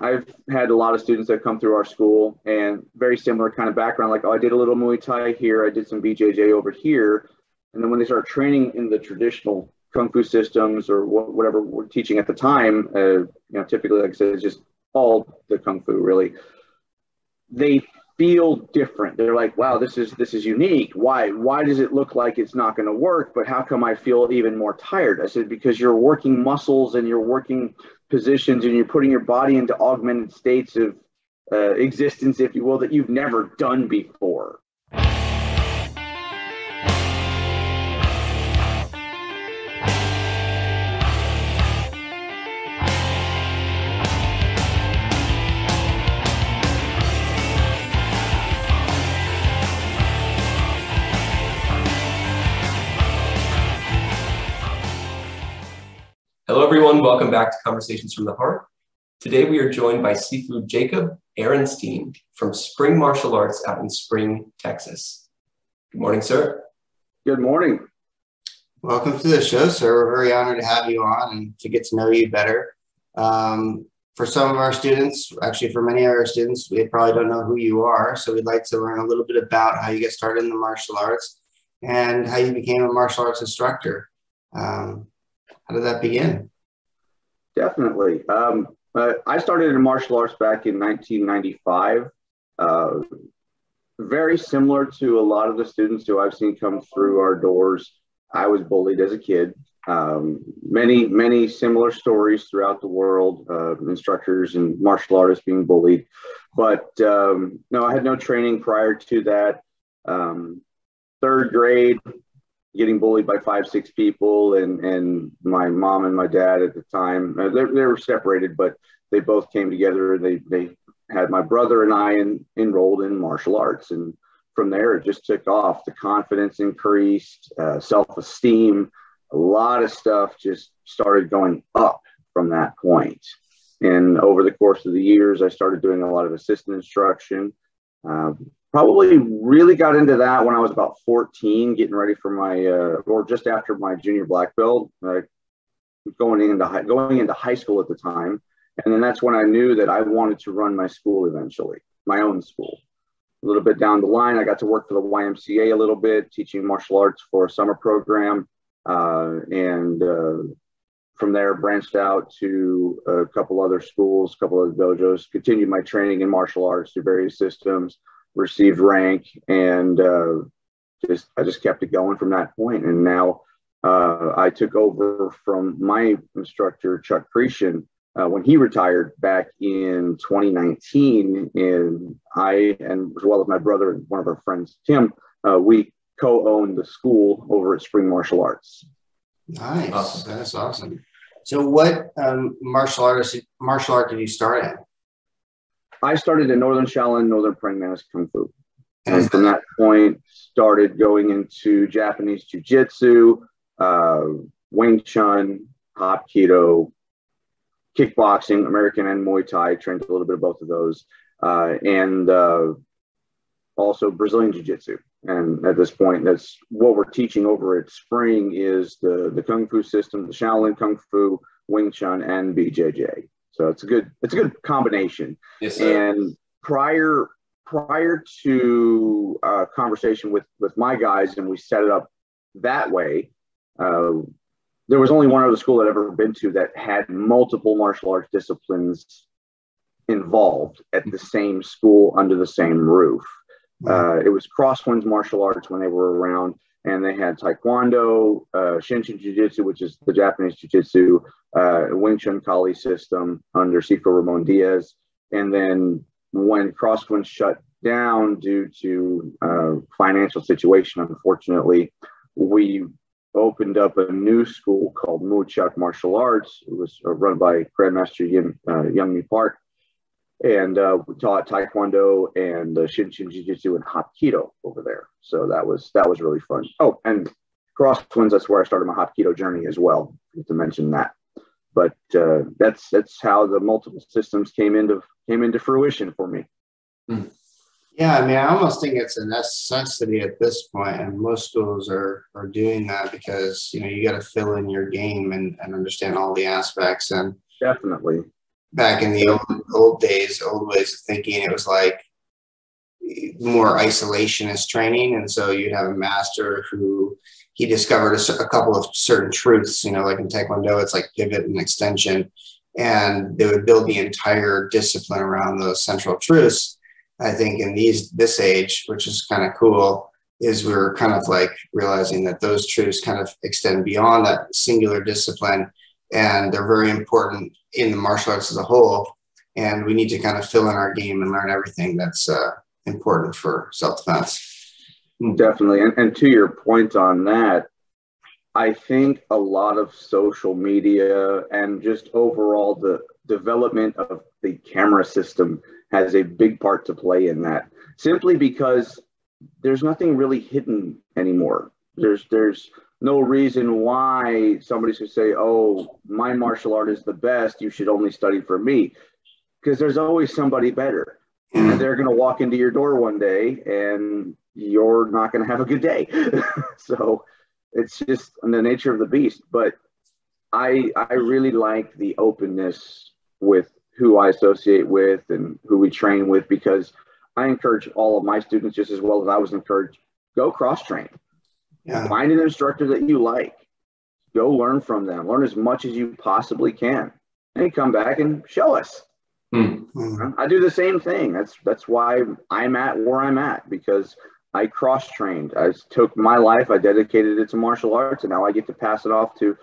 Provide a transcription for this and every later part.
I've had a lot of students that come through our school and very similar kind of background. Like, oh, I did a little Muay Thai here, I did some BJJ over here, and then when they start training in the traditional kung fu systems or wh- whatever we're teaching at the time, uh, you know, typically, like I said, it's just all the kung fu really. They feel different. They're like, wow, this is this is unique. Why why does it look like it's not going to work? But how come I feel even more tired? I said because you're working muscles and you're working positions and you're putting your body into augmented states of uh, existence, if you will, that you've never done before. Hello, everyone. Welcome back to Conversations from the Heart. Today, we are joined by Sifu Jacob Arenstein from Spring Martial Arts out in Spring, Texas. Good morning, sir. Good morning. Welcome to the show, sir. We're very honored to have you on and to get to know you better. Um, for some of our students, actually for many of our students, we probably don't know who you are. So we'd like to learn a little bit about how you get started in the martial arts and how you became a martial arts instructor. Um, how did that begin? Definitely. Um, I started in martial arts back in 1995. Uh, very similar to a lot of the students who I've seen come through our doors. I was bullied as a kid. Um, many, many similar stories throughout the world, uh, instructors and martial artists being bullied. But um, no, I had no training prior to that. Um, third grade, getting bullied by five, six people, and and my mom and my dad at the time uh, they, they were separated, but they both came together. They they had my brother and I in, enrolled in martial arts, and from there it just took off. The confidence increased, uh, self esteem, a lot of stuff just started going up from that point. And over the course of the years, I started doing a lot of assistant instruction. Um, probably really got into that when I was about 14, getting ready for my, uh, or just after my junior black belt, uh, going into high, going into high school at the time. And then that's when I knew that I wanted to run my school eventually, my own school. A little bit down the line, I got to work for the YMCA a little bit, teaching martial arts for a summer program. Uh, and uh, from there, branched out to a couple other schools, a couple of dojos, continued my training in martial arts through various systems received rank, and uh, just I just kept it going from that point. And now uh, I took over from my instructor Chuck Cretion uh, when he retired back in 2019, and I and as well as my brother and one of our friends Tim, uh, we co-owned the school over at Spring Martial Arts. Nice, awesome. that's awesome. So, what um, martial artist martial art did you start at? I started in Northern Shaolin, Northern Praying Mantis Kung Fu. And from that point, started going into Japanese Jiu Jitsu, uh, Wing Chun, Hapkido, kickboxing, American and Muay Thai. Trained a little bit of both of those, uh, and uh, also Brazilian Jiu Jitsu. And at this point, that's what we're teaching over at Spring is the the Kung Fu system, the Shaolin Kung Fu, Wing Chun, and BJJ. So it's a good it's a good combination. Yes, sir. And prior prior to a uh, conversation with with my guys, and we set it up that way. Uh, there was only one other school I'd ever been to that had multiple martial arts disciplines involved at the same school under the same roof. Uh, it was Crosswinds Martial Arts when they were around, and they had Taekwondo, uh, Shinshin Jiu Jitsu, which is the Japanese Jiu Jitsu, uh, Wing Chun Kali system under Sifu Ramon Diaz. And then when Crosswind shut down due to uh, financial situation, unfortunately, we opened up a new school called Muchak Martial Arts. It was uh, run by Grandmaster Yin, uh, Young Mi Park. And uh, we taught Taekwondo and uh, Shinshin Jiu Jitsu and Hapkido over there. So that was that was really fun. Oh, and Crosswinds, that's where I started my Hapkido journey as well, to mention that but uh, that's that's how the multiple systems came into came into fruition for me. Hmm. Yeah, I mean, I almost think it's a necessity at this point, and most schools are are doing that because you know you got to fill in your game and, and understand all the aspects. And definitely, back in the old, old days, old ways of thinking, it was like more isolationist training. And so you'd have a master who he discovered a, a, couple of certain truths, you know, like in Taekwondo, it's like pivot and extension. And they would build the entire discipline around those central truths. I think in these this age, which is kind of cool, is we're kind of like realizing that those truths kind of extend beyond that singular discipline and they're very important in the martial arts as a whole. And we need to kind of fill in our game and learn everything that's uh, important for self defense. Definitely. And, and to your point on that, I think a lot of social media and just overall the development of the camera system has a big part to play in that simply because there's nothing really hidden anymore. There's there's no reason why somebody should say, "Oh, my martial art is the best. You should only study for me," because there's always somebody better, and they're going to walk into your door one day, and you're not going to have a good day. so it's just the nature of the beast. But I I really like the openness with who I associate with and who we train with because I encourage all of my students just as well as I was encouraged go cross train yeah. Find an instructor that you like. Go learn from them. Learn as much as you possibly can, and come back and show us. Mm-hmm. I do the same thing. That's that's why I'm at where I'm at because I cross trained. I took my life, I dedicated it to martial arts, and now I get to pass it off to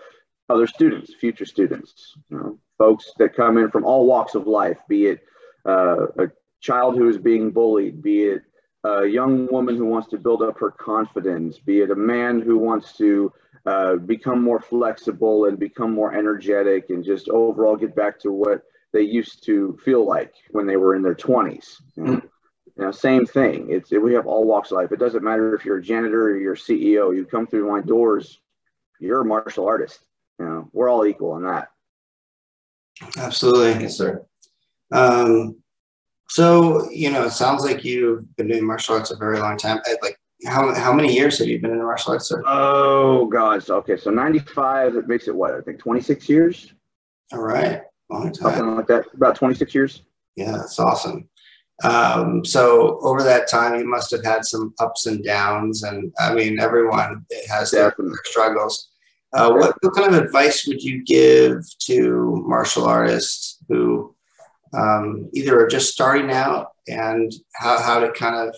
other students, future students, you know, folks that come in from all walks of life, be it uh, a child who is being bullied, be it a young woman who wants to build up her confidence, be it a man who wants to uh, become more flexible and become more energetic and just overall get back to what they used to feel like when they were in their 20s. You know, you know same thing. It's we have all walks of life. It doesn't matter if you're a janitor or you're a CEO. You come through my doors, you're a martial artist. You know, we're all equal in that. Absolutely, yes, sir. Um, so, you know, it sounds like you've been doing martial arts a very long time. Like, how, how many years have you been in the martial arts? Sir? Oh, gosh. Okay. So 95, it makes it what? I think 26 years. All right. Long time. Something like that. About 26 years. Yeah, that's awesome. Um, so over that time, you must have had some ups and downs. And I mean, everyone has their, their struggles. Uh, what, what kind of advice would you give to martial artists who um, either are just starting out and how, how to kind of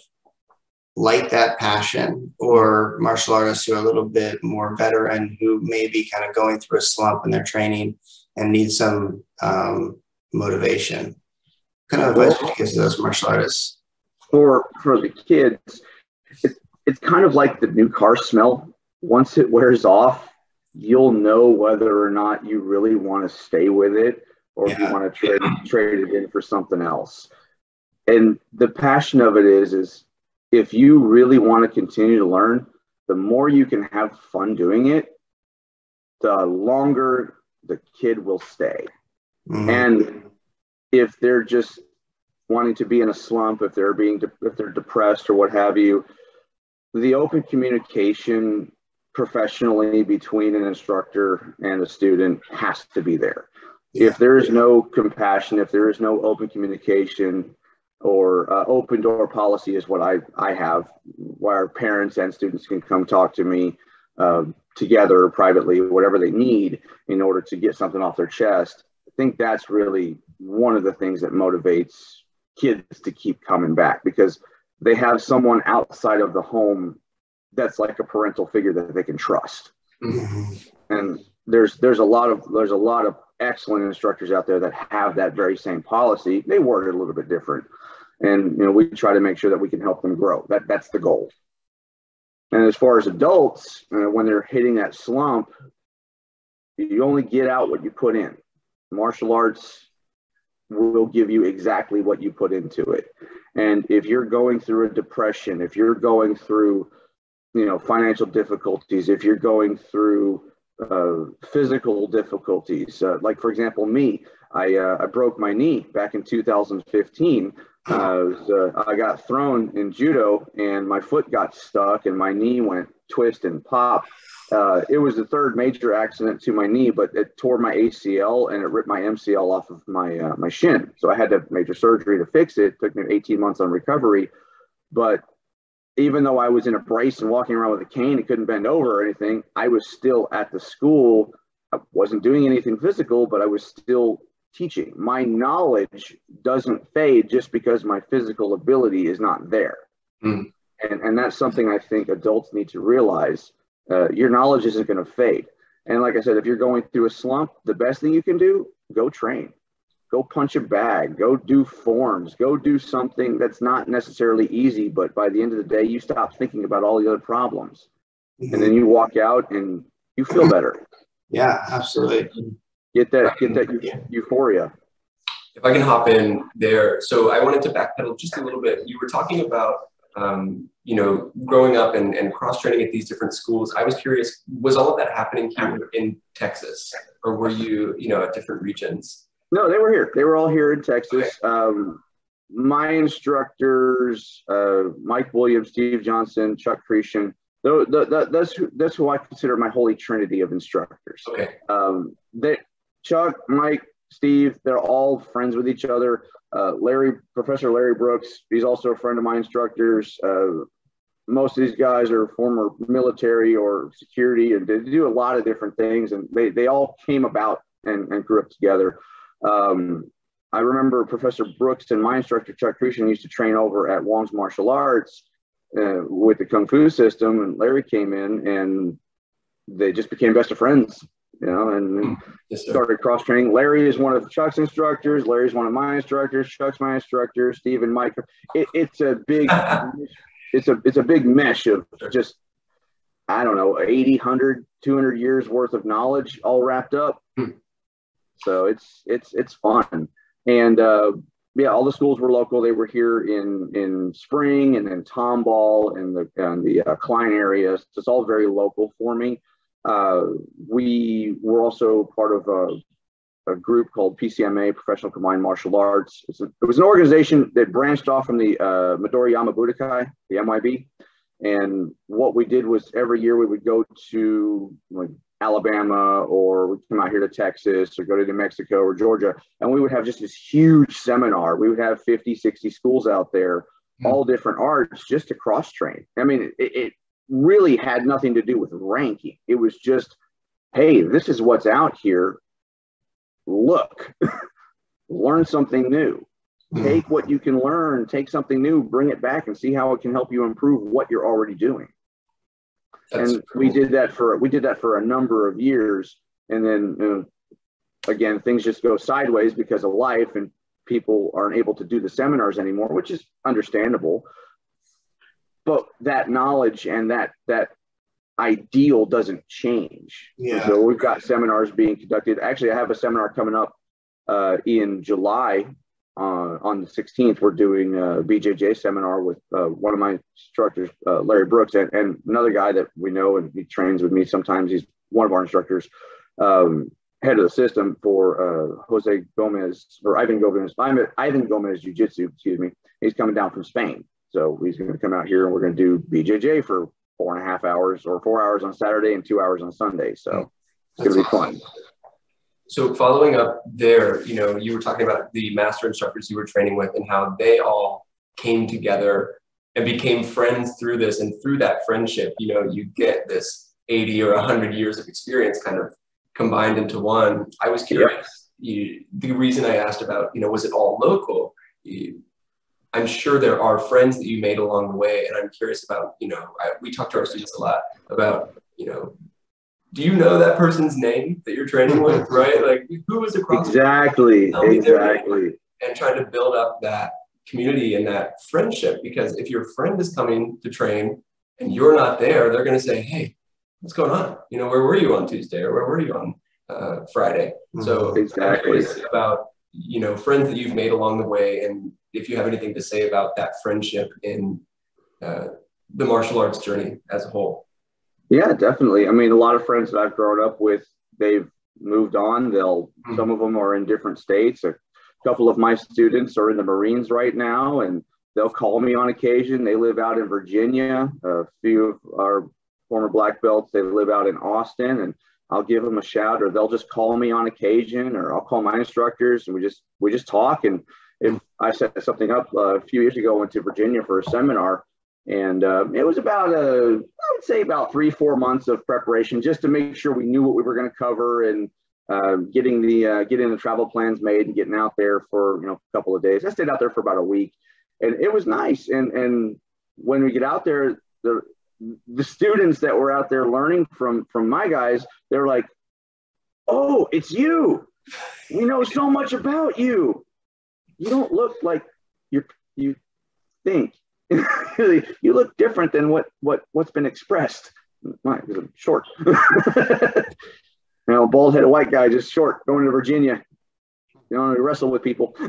light that passion or martial artists who are a little bit more veteran who may be kind of going through a slump in their training and need some um, motivation. Kind of advice would you give those martial artists. For for the kids it, it's kind of like the new car smell. Once it wears off you'll know whether or not you really want to stay with it or yeah. if you want to trade trade it in for something else. And the passion of it is is if you really want to continue to learn, the more you can have fun doing it, the longer the kid will stay. Mm-hmm. And if they're just wanting to be in a slump, if they're being de- if they're depressed or what have you, the open communication professionally between an instructor and a student has to be there if there is no compassion, if there is no open communication or uh, open door policy is what I, I have, where parents and students can come talk to me uh, together privately, whatever they need in order to get something off their chest. I think that's really one of the things that motivates kids to keep coming back because they have someone outside of the home that's like a parental figure that they can trust. Mm-hmm. And there's there's a lot of there's a lot of excellent instructors out there that have that very same policy. They word it a little bit different, and you know we try to make sure that we can help them grow. That that's the goal. And as far as adults, uh, when they're hitting that slump, you only get out what you put in. Martial arts will give you exactly what you put into it. And if you're going through a depression, if you're going through, you know, financial difficulties, if you're going through uh, physical difficulties. Uh, like, for example, me, I, uh, I broke my knee back in 2015. Uh, was, uh, I got thrown in judo and my foot got stuck and my knee went twist and pop. Uh, it was the third major accident to my knee, but it tore my ACL and it ripped my MCL off of my uh, my shin. So I had to major surgery to fix it. it. Took me 18 months on recovery, but even though I was in a brace and walking around with a cane and couldn't bend over or anything, I was still at the school. I wasn't doing anything physical, but I was still teaching. My knowledge doesn't fade just because my physical ability is not there. Mm. And, and that's something I think adults need to realize. Uh, your knowledge isn't going to fade. And like I said, if you're going through a slump, the best thing you can do, go train go punch a bag, go do forms, go do something that's not necessarily easy, but by the end of the day, you stop thinking about all the other problems. Mm-hmm. And then you walk out and you feel better. Yeah, absolutely. Get that, get that euphoria. If I can hop in there. So I wanted to backpedal just a little bit. You were talking about, um, you know, growing up and, and cross training at these different schools. I was curious, was all of that happening here in Texas or were you, you know, at different regions? No, they were here. They were all here in Texas. Um, my instructors, uh, Mike Williams, Steve Johnson, Chuck Cretion, the, the, the, that's, who, that's who I consider my holy trinity of instructors. Okay. Um, they, Chuck, Mike, Steve, they're all friends with each other. Uh, Larry, Professor Larry Brooks, he's also a friend of my instructors. Uh, most of these guys are former military or security, and they do a lot of different things, and they, they all came about and, and grew up together. Um, I remember Professor Brooks and my instructor Chuck Crucian used to train over at Wong's Martial Arts uh, with the Kung Fu system, and Larry came in and they just became best of friends, you know, and hmm. yes, started cross training. Larry is one of Chuck's instructors. Larry's one of my instructors. Chuck's my instructor. Steve and Mike. It, it's a big, it's a it's a big mesh of just I don't know 80, 100, 200 years worth of knowledge all wrapped up. So it's it's it's fun. And uh, yeah, all the schools were local. They were here in in Spring and then Tomball and the and the uh, Klein area. So it's all very local for me. Uh, we were also part of a, a, group called PCMA, Professional Combined Martial Arts. A, it was an organization that branched off from the uh, Midori Yama Budokai, the MYB. And what we did was every year we would go to like Alabama or we come out here to Texas or go to New Mexico or Georgia. And we would have just this huge seminar. We would have 50, 60 schools out there, mm-hmm. all different arts just to cross train. I mean, it, it really had nothing to do with ranking. It was just, hey, this is what's out here. Look, learn something new. Mm-hmm. Take what you can learn, take something new, bring it back and see how it can help you improve what you're already doing. That's and cool. we did that for we did that for a number of years, and then you know, again things just go sideways because of life, and people aren't able to do the seminars anymore, which is understandable. But that knowledge and that that ideal doesn't change. Yeah. So we've got seminars being conducted. Actually, I have a seminar coming up uh, in July uh, on the 16th, we're doing a BJJ seminar with uh, one of my instructors, uh, Larry Brooks, and, and, another guy that we know and he trains with me sometimes. He's one of our instructors, um, head of the system for uh, Jose Gomez or Ivan Gomez, Ivan Gomez Jiu Jitsu, excuse me. He's coming down from Spain. So he's going to come out here and we're going to do BJJ for four and a half hours or four hours on Saturday and two hours on Sunday. So it's going to be fun. So following up there, you know, you were talking about the master instructors you were training with and how they all came together and became friends through this. And through that friendship, you know, you get this 80 or 100 years of experience kind of combined into one. I was curious. You, the reason I asked about, you know, was it all local? You, I'm sure there are friends that you made along the way, and I'm curious about, you know, I, we talk to our students a lot about, you know, do you know that person's name that you're training with, right? Like who was across exactly, exactly, and trying to build up that community and that friendship. Because if your friend is coming to train and you're not there, they're going to say, "Hey, what's going on? You know, where were you on Tuesday or where were you on uh, Friday?" Mm-hmm. So exactly about you know friends that you've made along the way, and if you have anything to say about that friendship in uh, the martial arts journey as a whole. Yeah, definitely. I mean, a lot of friends that I've grown up with, they've moved on. They'll, mm-hmm. some of them are in different states. A couple of my students are in the Marines right now, and they'll call me on occasion. They live out in Virginia. A few of our former black belts, they live out in Austin, and I'll give them a shout, or they'll just call me on occasion, or I'll call my instructors, and we just we just talk. And if I set something up uh, a few years ago, went to Virginia for a seminar, and uh, it was about a I would say about three four months of preparation just to make sure we knew what we were going to cover and uh, getting the uh, getting the travel plans made and getting out there for you know a couple of days. I stayed out there for about a week, and it was nice. And and when we get out there, the the students that were out there learning from from my guys, they're like, "Oh, it's you. We know so much about you. You don't look like you you think. you look different than what what what's been expressed." My, short. you know, bald headed white guy, just short, going to Virginia. You know, to wrestle with people.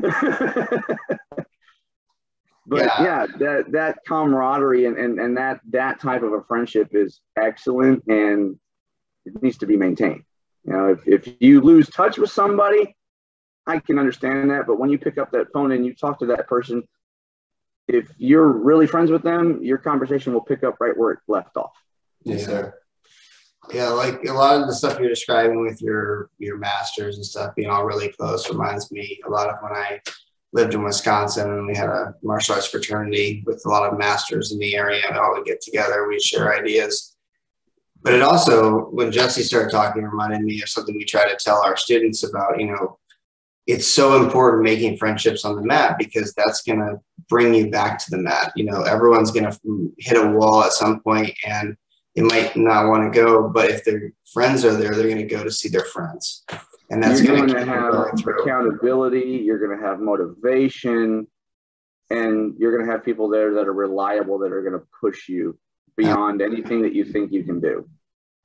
but yeah. yeah, that that camaraderie and, and and that that type of a friendship is excellent and it needs to be maintained. You know, if, if you lose touch with somebody, I can understand that. But when you pick up that phone and you talk to that person, if you're really friends with them, your conversation will pick up right where it left off. Yes, sir yeah, like a lot of the stuff you're describing with your your masters and stuff being all really close reminds me a lot of when I lived in Wisconsin and we had a martial arts fraternity with a lot of masters in the area. and all would get together, we'd share ideas. But it also, when Jesse started talking, reminded me of something we try to tell our students about. You know, it's so important making friendships on the mat because that's going to bring you back to the mat. You know, everyone's going to hit a wall at some point and they might not want to go, but if their friends are there, they're going to go to see their friends. And that's going to have accountability, you're going to have motivation, and you're going to have people there that are reliable that are going to push you beyond anything that you think you can do.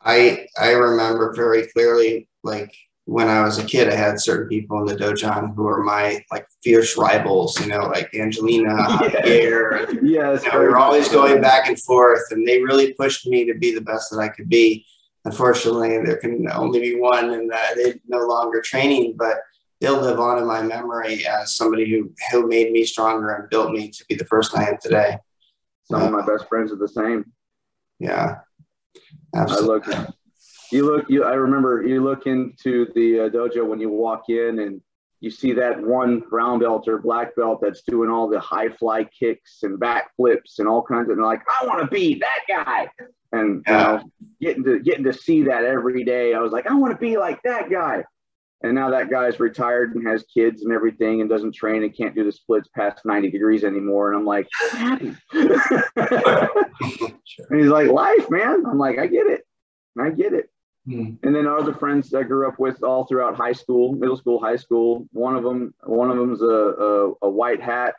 I I remember very clearly like when I was a kid, I had certain people in the dojo who were my like fierce rivals, you know, like Angelina, Javier. yes. You know, we were always going back and forth, and they really pushed me to be the best that I could be. Unfortunately, there can only be one, and uh, they're no longer training, but they'll live on in my memory as somebody who, who made me stronger and built me to be the person I am today. Some of my best friends are the same. Yeah. Absolutely. I look you look you i remember you look into the uh, dojo when you walk in and you see that one brown belt or black belt that's doing all the high fly kicks and back flips and all kinds of and like i want to be that guy. And yeah. you know getting to getting to see that every day i was like i want to be like that guy. And now that guy's retired and has kids and everything and doesn't train and can't do the splits past 90 degrees anymore. And i'm like happy and he's like life man. I'm like i get it. I get it Hmm. And then other friends I grew up with all throughout high school, middle school, high school. One of them, one of them's a, a, a white hat.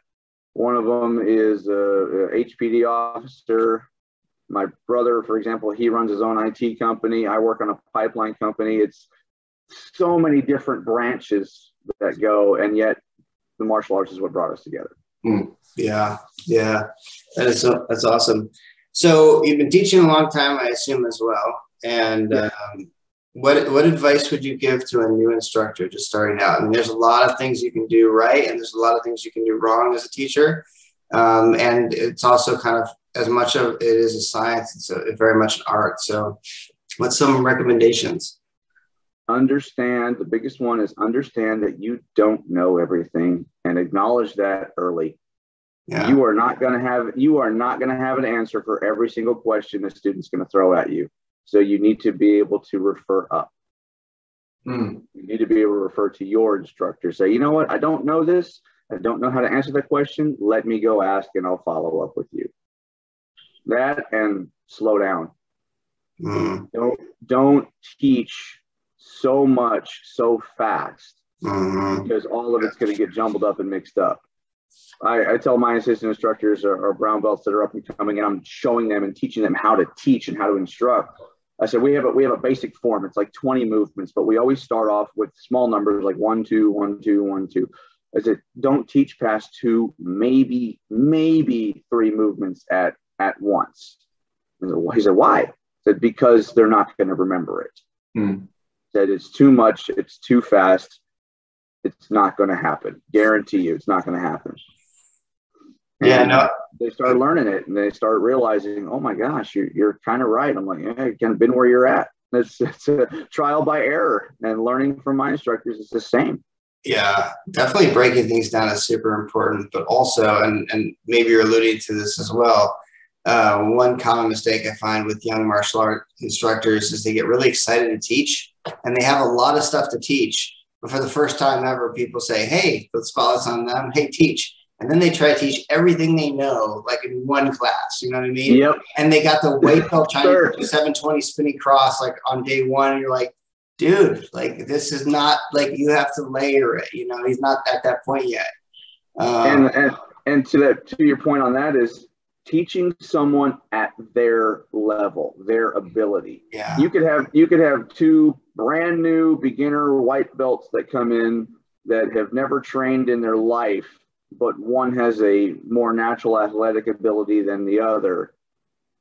One of them is a, a, HPD officer. My brother, for example, he runs his own IT company. I work on a pipeline company. It's so many different branches that go, and yet the martial arts is what brought us together. Mm. Yeah, yeah, that is that's awesome. So you've been teaching a long time, I assume, as well. And um, what what advice would you give to a new instructor just starting out? I mean, there's a lot of things you can do right, and there's a lot of things you can do wrong as a teacher. Um, and it's also kind of as much of it is a science; it's a, very much an art. So, what's some recommendations? Understand the biggest one is understand that you don't know everything, and acknowledge that early. Yeah. You are not going to have you are not going to have an answer for every single question the student's going to throw at you. So you need to be able to refer up. Mm. You need to be able to refer to your instructor. Say, you know what, I don't know this. I don't know how to answer that question. Let me go ask and I'll follow up with you. That and slow down. Mm. Don't don't teach so much so fast mm-hmm. because all of it's going to get jumbled up and mixed up. I, I, tell my assistant instructors or, or, brown belts that are up and coming, and I'm showing them and teaching them how to teach and how to instruct. I said we have a we have a basic form. It's like 20 movements, but we always start off with small numbers like one, two, one, two, one, two. I said don't teach past two, maybe maybe three movements at at once. He said why? I said because they're not going to remember it. Hmm. Said it's too much. It's too fast. it's not going to happen. Guarantee you, it's not going to happen. Yeah, no, They start learning it and they start realizing, oh my gosh, you're, you're kind of right. I'm like, yeah, you kind of been where you're at. It's, it's a trial by error and learning from my instructors is the same. yeah, definitely breaking things down is super important, but also, and and maybe you're alluding to this as well. Uh, one common mistake I find with young martial art instructors is they get really excited to teach, and they have a lot of stuff to teach. But for the first time ever, people say, "Hey, put spotlights on them. Hey, teach." And then they try to teach everything they know, like in one class. You know what I mean? Yep. and they got the weight belt trying Sure. to do 720 spinning cross like on day one. And you're like, dude, like this is not like you have to layer it. You know, he's not at that point yet. Um, and and and to that to your point on that is teaching someone at their level their ability yeah, you could have you could have two brand new beginner white belts that come in that have never trained in their life but one has a more natural athletic ability than the other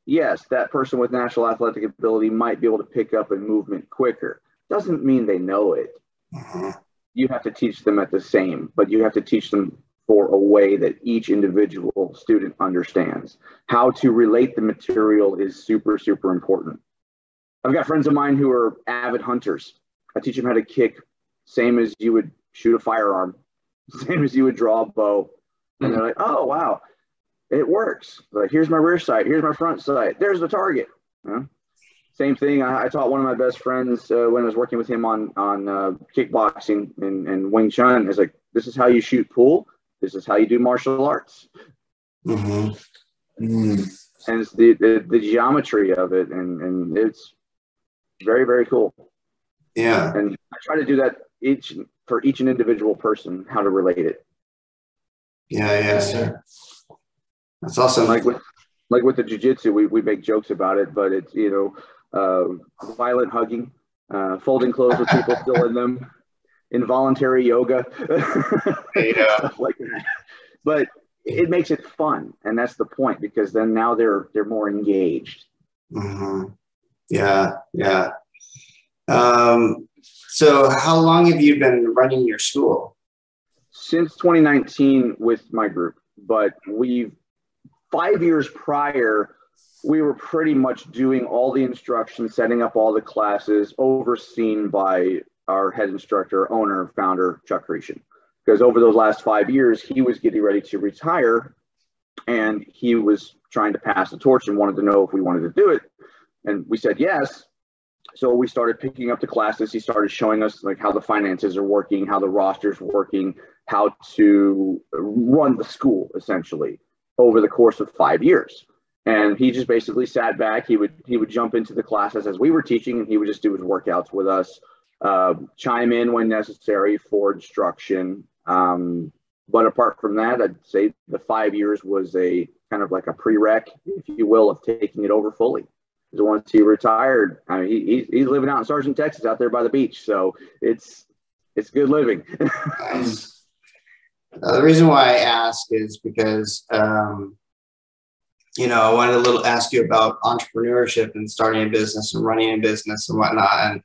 yes that person with natural athletic ability might be able to pick up a movement quicker doesn't mean they know it Mhm. you have to teach them at the same, but you have to teach them for a way that each individual student understands. How to relate the material is super, super important. I've got friends of mine who are avid hunters. I teach them how to kick, same as you would shoot a firearm, same as you would draw a bow. And they're like, oh, wow, it works. Like, here's my rear sight, here's my front sight, there's the target. You know? Same thing. I, I taught one of my best friends uh, when I was working with him on on uh, kickboxing and, and Wing Chun. Is like, this is how you shoot pool. This is how you do martial arts, Mhm. and it's the, the the geometry of it, and and it's very very cool. yeah, And I try to do that each for each and individual person how to relate it. yeah, yeah. sir. That's awesome. Like with like with the jujitsu, we we make jokes about it, but it's you know uh, violent hugging, uh, folding clothes with people still in them, involuntary yoga. Yeah. stuff like that. But it makes it fun, and that's the point because then now they're they're more engaged. Mhm. Yeah, yeah. Um, so, how long have you been running your school? Since 2019 with my group, but we've five years prior, we were pretty much doing all the instruction, setting up all the classes, overseen by our head instructor, owner, founder, Chuck Cretion. Because over those last five years, he was getting ready to retire and he was trying to pass the torch and wanted to know if we wanted to do it. And we said yes. So we started picking up the classes. He started showing us like how the finances are working, how the roster's working, how to run the school essentially over the course of five years. And he just basically sat back. He would he would jump into the classes as we were teaching, and he would just do his workouts with us, uh, chime in when necessary for instruction. Um, but apart from that, I'd say the five years was a kind of like a prereq, if you will, of taking it over fully. Because once he retired, I mean, he, he's, he's living out in Sargent, Texas, out there by the beach. So it's it's good living. Uh, the reason why I ask is because, um, you know, I wanted to little ask you about entrepreneurship and starting a business and running a business and whatnot. And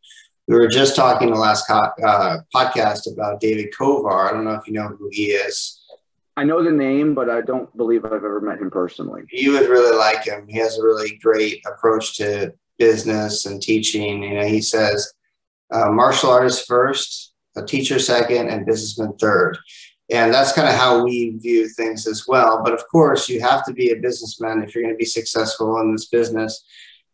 we were just talking the last co- uh, podcast about David Kovar. I don't know if you know who he is. I know the name, but I don't believe I've ever met him personally. You would really like him. He has a really great approach to business and teaching. You know, he says uh, martial artist first, a teacher second, and businessman third. And that's kind of how we view things as well. But of course, you have to be a businessman if you're going to be successful in this business.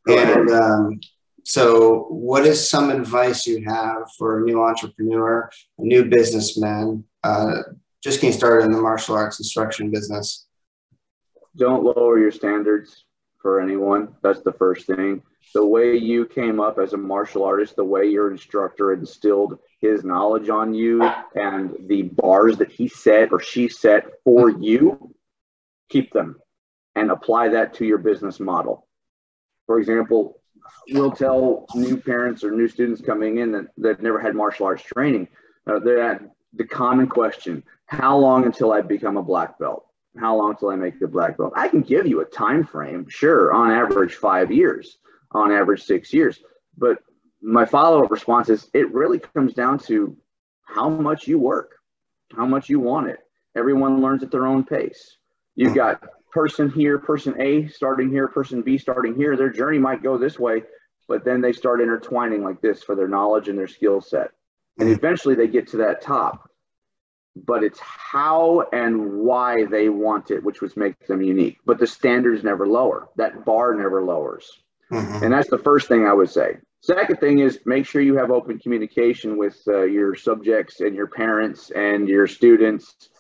And um, so, what is some advice you have for a new entrepreneur, a new businessman, uh, just getting started in the martial arts instruction business? Don't lower your standards for anyone. That's the first thing. The way you came up as a martial artist, the way your instructor instilled his knowledge on you and the bars that he set or she set for you, keep them and apply that to your business model. For example, we'll tell new parents or new students coming in that they've never had martial arts training. Uh, they're at the common question how long until I become a black belt? How long till I make the black belt? I can give you a time frame, sure, on average five years, on average six years. But my follow-up response is it really comes down to how much you work, how much you want it. Everyone learns at their own pace. You've got person here, person A starting here, person B starting here. Their journey might go this way, but then they start intertwining like this for their knowledge and their skill set. And mm-hmm. eventually they get to that top. But it's how and why they want it, which was makes them unique. But the standards never lower. That bar never lowers. Mm-hmm. And that's the first thing I would say. Second thing is make sure you have open communication with uh, your subjects and your parents and your students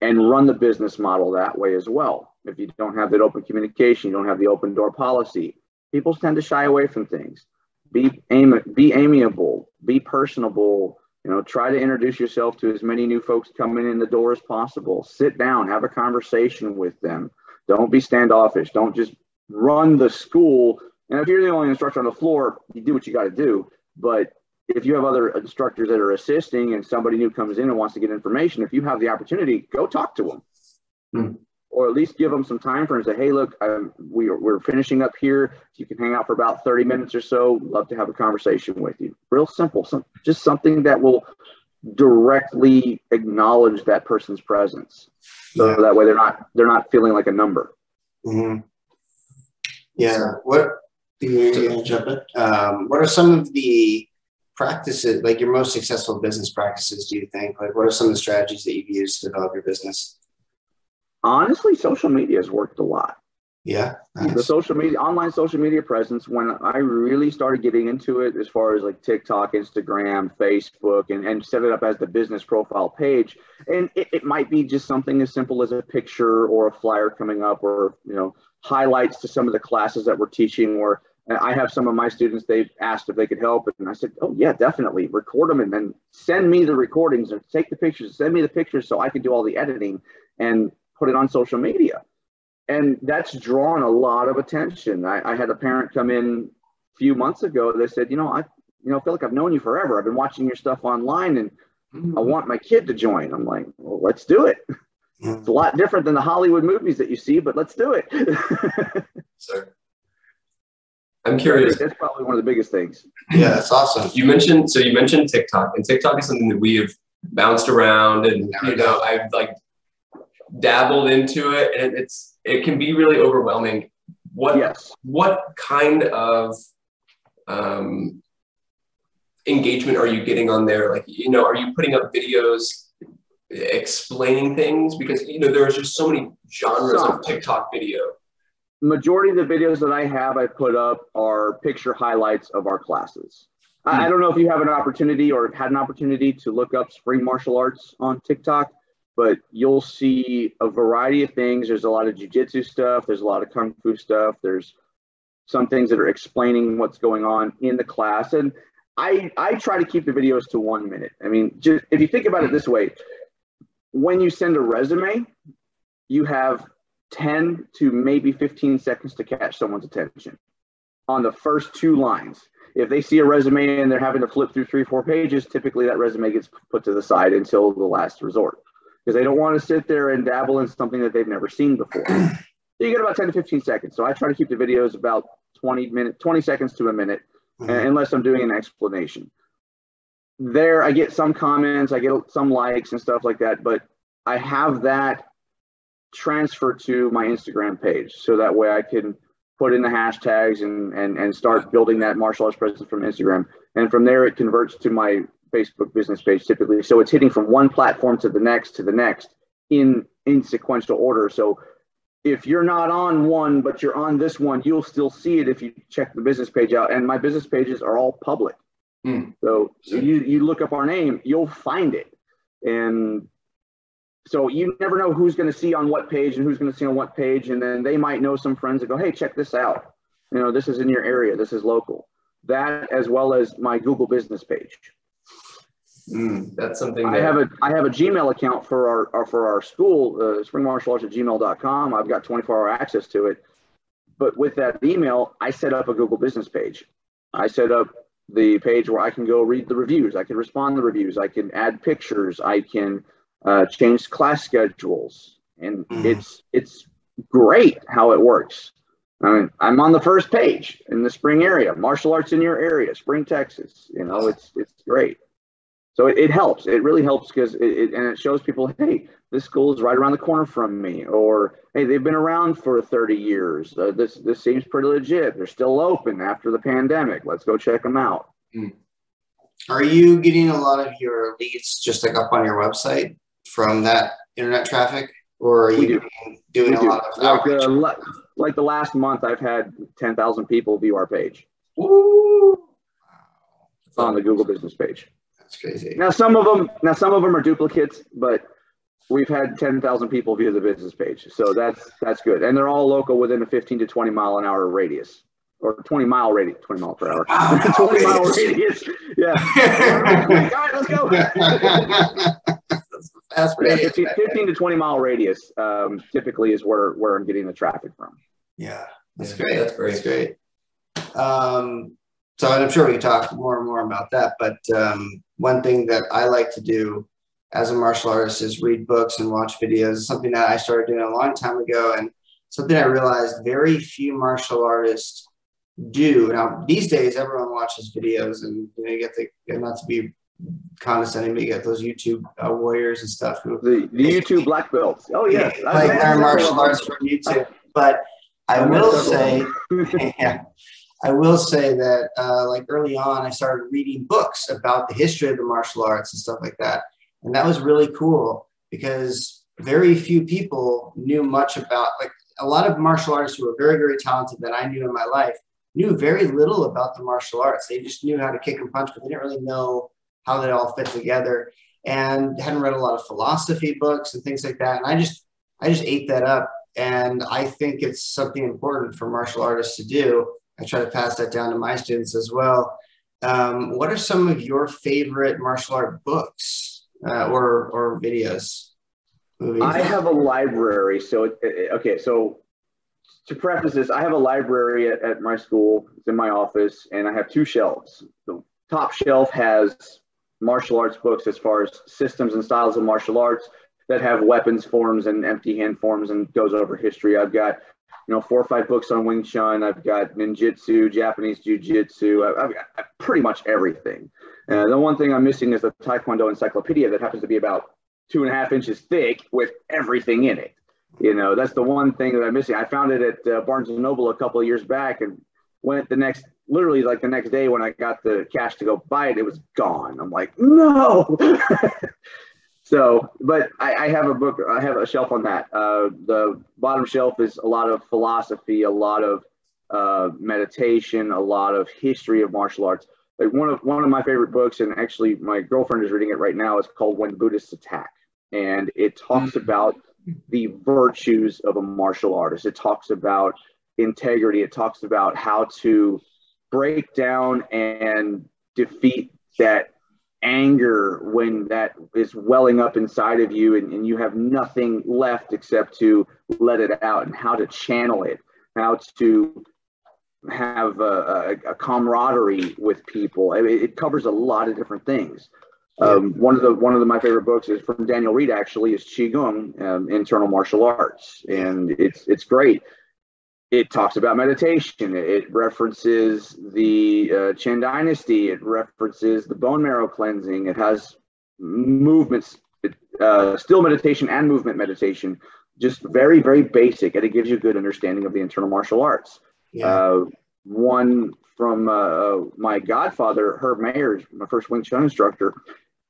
and run the business model that way as well. If you don't have that open communication, you don't have the open door policy, people tend to shy away from things. Be aim, be amiable, be personable, you know, try to introduce yourself to as many new folks coming in the door as possible. Sit down, have a conversation with them. Don't be standoffish. Don't just run the school. And if you're the only instructor on the floor, you do what you got to do. But if you have other instructors that are assisting and somebody new comes in and wants to get information, if you have the opportunity, go talk to them. Hmm. Or at least give them some time for and say, hey, look, um, we are, we're finishing up here. You can hang out for about 30 minutes or so. Love to have a conversation with you. Real simple, some, just something that will directly acknowledge that person's presence. So yeah. that way they're not they're not feeling like a number. Mm-hmm. Yeah. What in? Um, what are some of the practices, like your most successful business practices, do you think? Like, what are some of the strategies that you've used to develop your business? Honestly, social media has worked a lot. Yeah. Nice. The social media, online social media presence, when I really started getting into it, as far as like TikTok, Instagram, Facebook, and, and set it up as the business profile page. And it, it might be just something as simple as a picture or a flyer coming up or, you know, highlights to some of the classes that we're teaching or I have some of my students, they've asked if they could help. And I said, oh, yeah, definitely. Record them and then send me the recordings or take the pictures, send me the pictures so I can do all the editing and put it on social media. And that's drawn a lot of attention. I, I had a parent come in a few months ago. They said, you know, I you know, feel like I've known you forever. I've been watching your stuff online and I hmm. want my kid to join. I'm like, well, let's do it. Hmm. It's a lot different than the Hollywood movies that you see, but let's do it. Sir. I'm curious. That's probably one of the biggest things. Yeah, that's awesome. You mentioned so you mentioned TikTok, and TikTok is something that we have bounced around, and you know I've like dabbled into it, and it's it can be really overwhelming. What yes. what kind of um, engagement are you getting on there? Like you know, are you putting up videos explaining things because you know there's just so many genres Some. of TikTok video majority of the videos that I have I put up are picture highlights of our classes. Hmm. I don't know if you have an opportunity or have had an opportunity to look up spring martial arts on TikTok, but you'll see a variety of things. There's a lot of jujitsu stuff. There's a lot of kung fu stuff. There's some things that are explaining what's going on in the class. And I, I try to keep the videos to one minute. I mean, just if you think about it this way, when you send a resume, you have 10 to maybe 15 seconds to catch someone's attention on the first two lines. If they see a resume and they're having to flip through three, four pages, typically that resume gets put to the side until the last resort because they don't want to sit there and dabble in something that they've never seen before. so you get about 10 to 15 seconds. So I try to keep the videos about 20 minutes, 20 seconds to a minute, mm-hmm. unless I'm doing an explanation. There, I get some comments, I get some likes and stuff like that, but I have that transfer to my Instagram page so that way I can put in the hashtags and, and, and start building that martial arts presence from Instagram. And from there, it converts to my Facebook business page typically. So it's hitting from one platform to the next to the next in, in sequential order. So if you're not on one, but you're on this one, you'll still see it if you check the business page out. And my business pages are all public. Mm. So you, you look up our name, you'll find it. And so you never know who's going to see on what page and who's going to see on what page and then they might know some friends that go hey check this out you know this is in your area this is local that as well as my google business page mm, that's something that... i have a i have a gmail account for our, our for our school uh, spring martial arts at gmail.com i've got 24 hour access to it. But with that email i set up a google business page. I set up the page where i can go read the reviews. I can respond to the reviews. I can add pictures. I can uh, changed class schedules, and mm-hmm. it's it's great how it works. I mean, I'm on the first page in the spring area, martial arts in your area, Spring, Texas. You know, it's it's great. So it, it helps. It really helps because it, it, and it shows people, hey, this school is right around the corner from me, or hey, they've been around for 30 years. Uh, this this seems pretty legit. They're still open after the pandemic. Let's go check them out. Mm. Are you getting a lot of your leads just like up on your website from that internet traffic, or are you do. doing we a do. lot of like, uh, like the last month? I've had 10,000 people view our page. Woo! On the Google business page. That's crazy. Now some of them, now some of them are duplicates, but we've had 10,000 people view the business page. So that's that's good. And they're all local within a 15 to 20 mile an hour radius or 20 mile radius, 20 mile per hour. 20 mile radius. Yeah. all right, let's go. Fast yeah, 15, 15, to 20 mile radius um, typically is where, where I'm getting the traffic from. Yeah, that's yeah, great. That's great. That's great. Um, so I'm sure we can talk more and more about that. But um, one thing that I like to do as a martial artist is read books and watch videos. something that I started doing a long time ago, and something I realized very few martial artists do. Now these days, everyone watches videos, and you know, you get the not to be condescending, but you get those YouTube uh, warriors and stuff. Who, the, the YouTube black belts. Oh yeah, like learn martial arts from YouTube. But I will say, yeah, I will say that, uh, like early on, I started reading books about the history of the martial arts and stuff like that. And that was really cool because very few people knew much about, like, a lot of martial artists who were very, very talented that I knew in my life knew very little about the martial arts. They just knew how to kick and punch, but they didn't really know how they all fit together and hadn't read a lot of philosophy books and things like that. And I just, I just ate that up. And I think it's something important for martial artists to do I try to pass that down to my students as well. Um, what are some of your favorite martial art books uh, or or videos? Movies? I have a library. So okay, so to preface this, I have a library at, at my school. It's in my office, and I have two shelves. The top shelf has martial arts books as far as systems and styles of martial arts that have weapons forms and empty hand forms and goes over history. I've got you know, four or five books on Wing Chun. I've got ninjutsu, Japanese jiu-jitsu. I've got pretty much everything. Uh, the one thing I'm missing is the Taekwondo encyclopedia that happens to be about two and a half inches thick with everything in it. You know, that's the one thing that I'm missing. I found it at uh, Barnes and Noble a couple of years back and went the next, literally like the next day when I got the cash to go buy it, it was gone. I'm like, no. So, but I, I, have a book, I have a shelf on that. Uh, the bottom shelf is a lot of philosophy, a lot of uh, meditation, a lot of history of martial arts. Like one of one of my favorite books, and actually my girlfriend is reading it right now. It's called When Buddhists Attack, and it talks mm-hmm. about the virtues of a martial artist. It talks about integrity. It talks about how to break down and defeat that anger when that is welling up inside of you and, and you have nothing left except to let it out and how to channel it, how to have a, a, a camaraderie with people. I mean, it covers a lot of different things. Um, one of the one of the, my favorite books is from Daniel Reid. Actually, is Qigong, um, internal martial arts, and it's it's great it talks about meditation. It references the uh, Dynasty. It references the bone marrow cleansing. It has movements, uh, still meditation and movement meditation. Just very, very basic, and it gives you a good understanding of the internal martial arts. Yeah. Uh, one from uh, my godfather, Herb Mayers, my first Wing Chun instructor,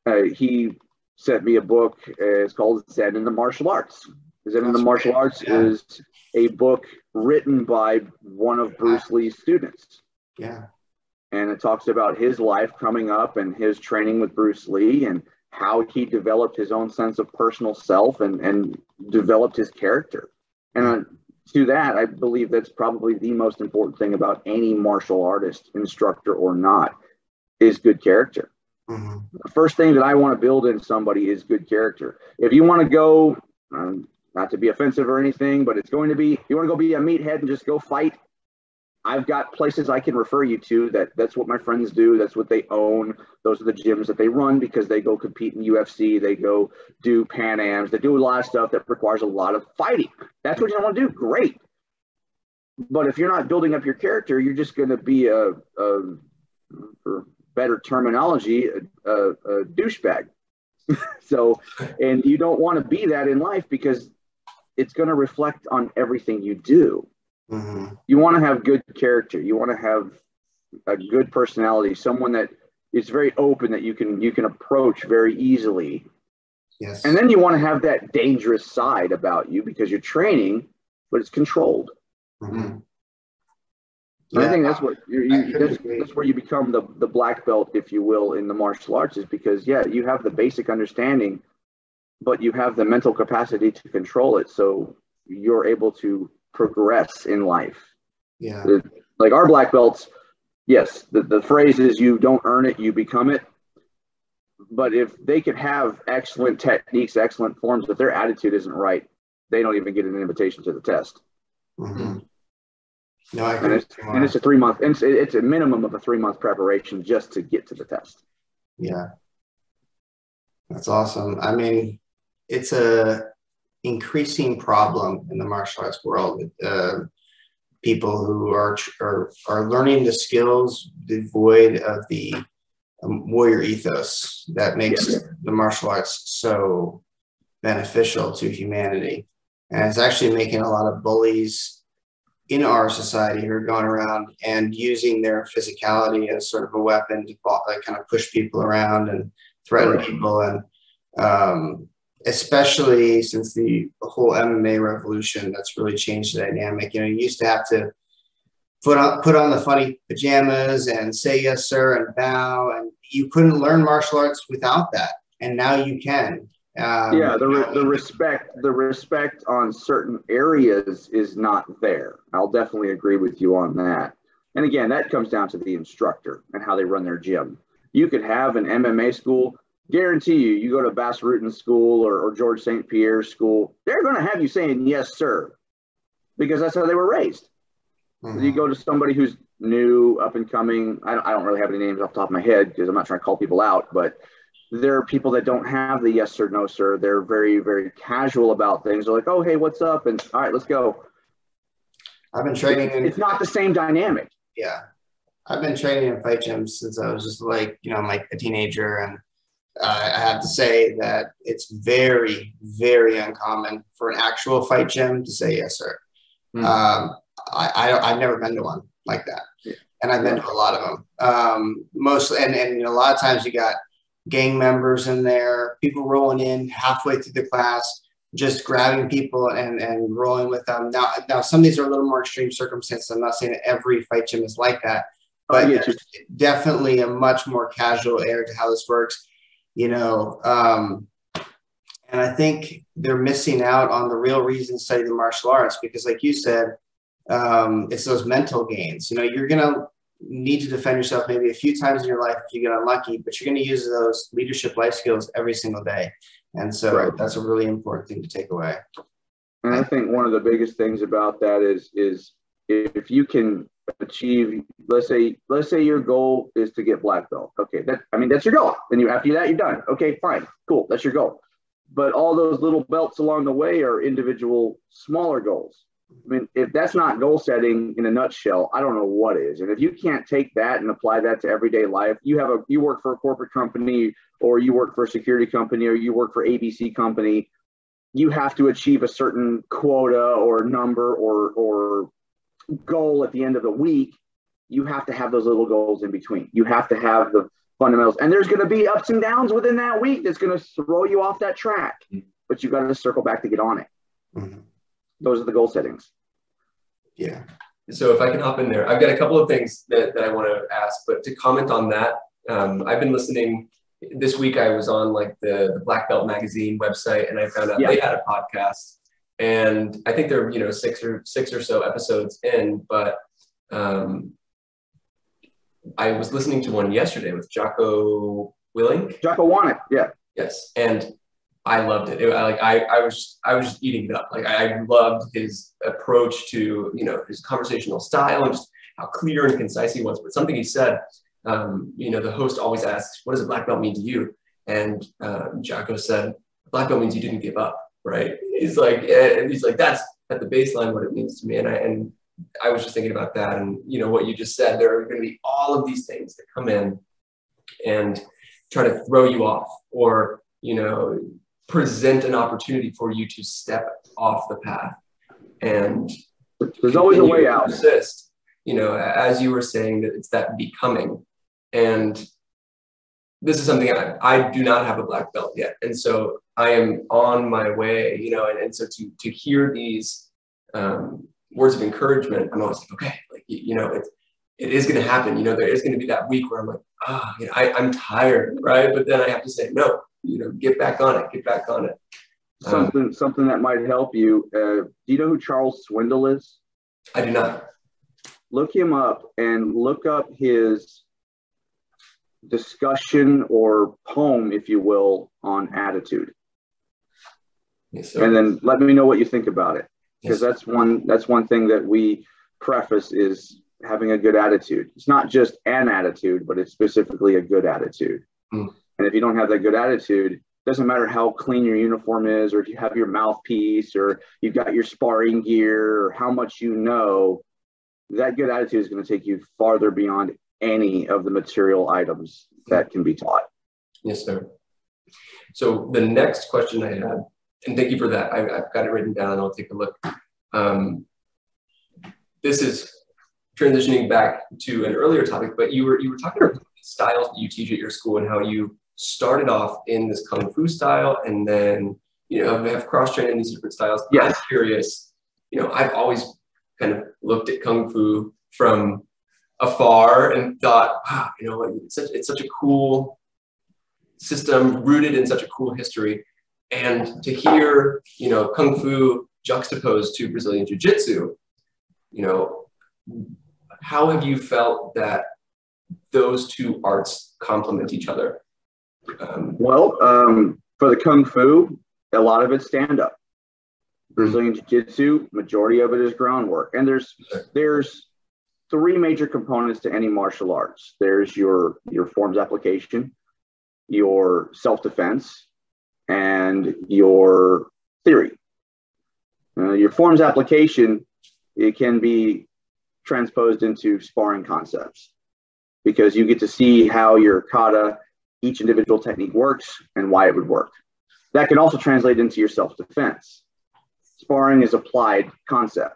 uh, he sent me a book. it's called Zen in the Martial Arts. Zen in the Martial Arts yeah. is a book written by one of Bruce Lee's students. Yeah. And it talks about his life coming up and his training with Bruce Lee and how he developed his own sense of personal self and, and developed his character. And uh, to that, I believe that's probably the most important thing about any martial artist, instructor or not, is good character. Mm-hmm. The first thing that I want to build in somebody is good character. If you want to go, um, not to be offensive or anything, but it's going to be, you want to go be a meathead and just go fight. I've got places I can refer you to that that's what my friends do. That's what they own. Those are the gyms that they run because they go compete in UFC. They go do Pan Ams. They do a lot of stuff that requires a lot of fighting. That's what you want to do. Great. But if you're not building up your character, you're just going to be a, a for better terminology, a, a, a douchebag. so, and you don't want to be that in life because it's going to reflect on everything you do. Mm-hmm. You want to have good character. You want to have a good personality, someone that is very open that you can you can approach very easily. Yes. And then you want to have that dangerous side about you because you're training, but it's controlled. Mm-hmm. Yeah. I think that's what you, that's, that's, where you become the, the black belt, if you will, in the martial arts is because yeah, you have the basic understanding, but you have the mental capacity to control it. So you're able to progress in life. Yeah. like our black belts, yes, the, the phrase is you don't earn it, you become it. But if they could have excellent techniques, excellent forms, but their attitude isn't right, they don't even get an invitation to the test. Mm-hmm. No, I and it's, and it's a three month, it's, it's a minimum of a three month preparation just to get to the test. Yeah. That's awesome. I mean, it's a increasing problem in the martial arts world. Uh, people who are, are are learning the skills devoid of the um, warrior ethos that makes yeah. the martial arts so beneficial to humanity, and it's actually making a lot of bullies in our society who are going around and using their physicality as sort of a weapon to like, kind of push people around and threaten right. people and um, especially since the whole MMA revolution that's really changed the dynamic. You know, you used to have to put on put on the funny pajamas and say yes sir and bow, and you couldn't learn martial arts without that, and now you can. Um, yeah, the, re- the respect the respect on certain areas is not there. I'll definitely agree with you on that. And again, that comes down to the instructor and how they run their gym. You could have an MMA school guarantee you, you go to Bas Rutten School or, or George St. Pierre School, they're going to have you saying yes, sir, because that's how they were raised. Mm-hmm. You go to somebody who's new, up and coming. I don't, I don't really have any names off the top of my head because I'm not trying to call people out, but there are people that don't have the yes sir, no sir. They're very, very casual about things. They're like, oh, hey, what's up? And all right, let's go. I've been training. In, it's not the same dynamic. Yeah. I've been training in fight gyms since I was just like, you know, I'm like a teenager and uh, I have to say that it's very, very uncommon for an actual fight gym to say yes, sir. Mm. Um, I, I have never been to one like that, yeah. and I've been to a lot of them. Um, mostly, and and you know, a lot of times you got gang members in there, people rolling in halfway through the class, just grabbing people and and rolling with them. Now, now some of these are a little more extreme circumstances. I'm not saying that every fight gym is like that, but oh, yeah. definitely a much more casual air to how this works you know. Um, and I think they're missing out on the real reason to study the martial arts because, like you said, um, it's those mental gains. You know, you're gonna need to defend yourself maybe a few times in your life if you get unlucky, but you're going to use those leadership life skills every single day. And so right. that's a really important thing to take away. And I think one of the biggest things about that is is if you can achieve let's say let's say your goal is to get black belt. Okay that i mean that's your goal. And you after that you're done. Okay fine cool that's your goal. But all those little belts along the way are individual smaller goals. I mean if that's not goal setting in a nutshell i don't know what is. And if you can't take that and apply that to everyday life you have a you work for a corporate company or you work for a security company or you work for abc company you have to achieve a certain quota or number or or goal at the end of the week, you have to have those little goals in between. You have to have the fundamentals. And there's going to be ups and downs within that week that's going to throw you off that track, mm-hmm. but you've got to circle back to get on it. Mm-hmm. Those are the goal settings. Yeah. So if I can hop in there, I've got a couple of things that, that I want to ask, but to comment on that, um, I've been listening this week. I was on like the, the Black Belt magazine website and I found out yeah. they had a podcast and I think they're you know six or six or so episodes in, but um, I was listening to one yesterday with Jocko Willink. Jocko Willink, yeah. Yes, and I loved it. it like I, I was, I was just eating it up. Like I loved his approach to, you know, his conversational style and just how clear and concise he was. But something he said, um, you know, the host always asks, "What does a black belt mean to you?" And uh, Jocko said, "Black belt means you didn't give up." Right? He's like, eh, and he's like, that's at the baseline what it means to me. And I, and I was just thinking about that. And, you know, what you just said, there are going to be all of these things that come in and try to throw you off or, you know, present an opportunity for you to step off the path. And there's always a way out. Persist, you know, as you were saying, that it's that becoming. And this is something I, I do not have a black belt yet. And so I am on my way, you know, and, and so to, to hear these um, words of encouragement, I'm always like, okay, like, you, you know, it's, it is going to happen. You know, there is going to be that week where I'm like, ah, oh, you know, I, I'm tired, right? But then I have to say, no, you know, get back on it, get back on it. Um, something, um, something that might help you. Uh, do you know who Charles Swindoll is? I do not. Look him up and look up his discussion or poem, if you will, on attitude. Yes, and then let me know what you think about it because yes. that's one that's one thing that we preface is having a good attitude. It's not just an attitude, but it's specifically a good attitude. Mm. And if you don't have that good attitude, doesn't matter how clean your uniform is, or if you have your mouthpiece, or you've got your sparring gear, or how much you know, that good attitude is going to take you farther beyond any of the material items that can be taught. Yes, sir. So the next question I had, and thank you for that. I, have got it written down. I'll take a look. Um, this is transitioning back to an earlier topic, but you were you were talking about styles that you teach at your school and how you started off in this kung fu style and then you know have cross trained in these different styles. Yes. I'm curious. You know, I've always kind of looked at kung fu from afar and thought, wow, you know, it's such, it's such a cool system rooted in such a cool history. And to hear, you know, kung fu juxtaposed to Brazilian jiu-jitsu, you know, how have you felt that those two arts complement each other? Um, well, um, for the Kung Fu, a lot of it's stand up. Brazilian Jiu Jitsu, majority of it is groundwork. And there's there's three major components to any martial arts. There's your your forms application, your self defense, and your theory. Uh, your forms application it can be transposed into sparring concepts because you get to see how your kata, each individual technique works and why it would work. That can also translate into your self defense. Sparring is applied concept.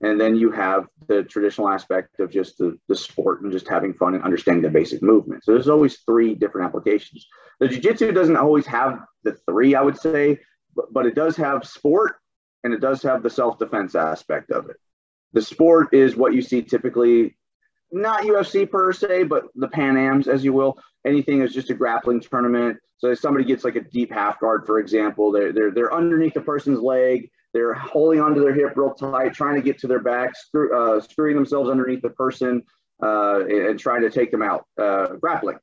And then you have the traditional aspect of just the, the sport and just having fun and understanding the basic movement. So there's always three different applications. The jiu-jitsu doesn't always have the three, I would say, but, but it does have sport and it does have the self-defense aspect of it. The sport is what you see typically, not UFC per se, but the Pan Ams, as you will. Anything is just a grappling tournament. So if somebody gets like a deep half guard, for example, they're, they're, they're underneath the person's leg. They're holding onto their hip real tight, trying to get to their back, screw, uh, screwing themselves underneath the person uh, and trying to take them out, uh, grappling.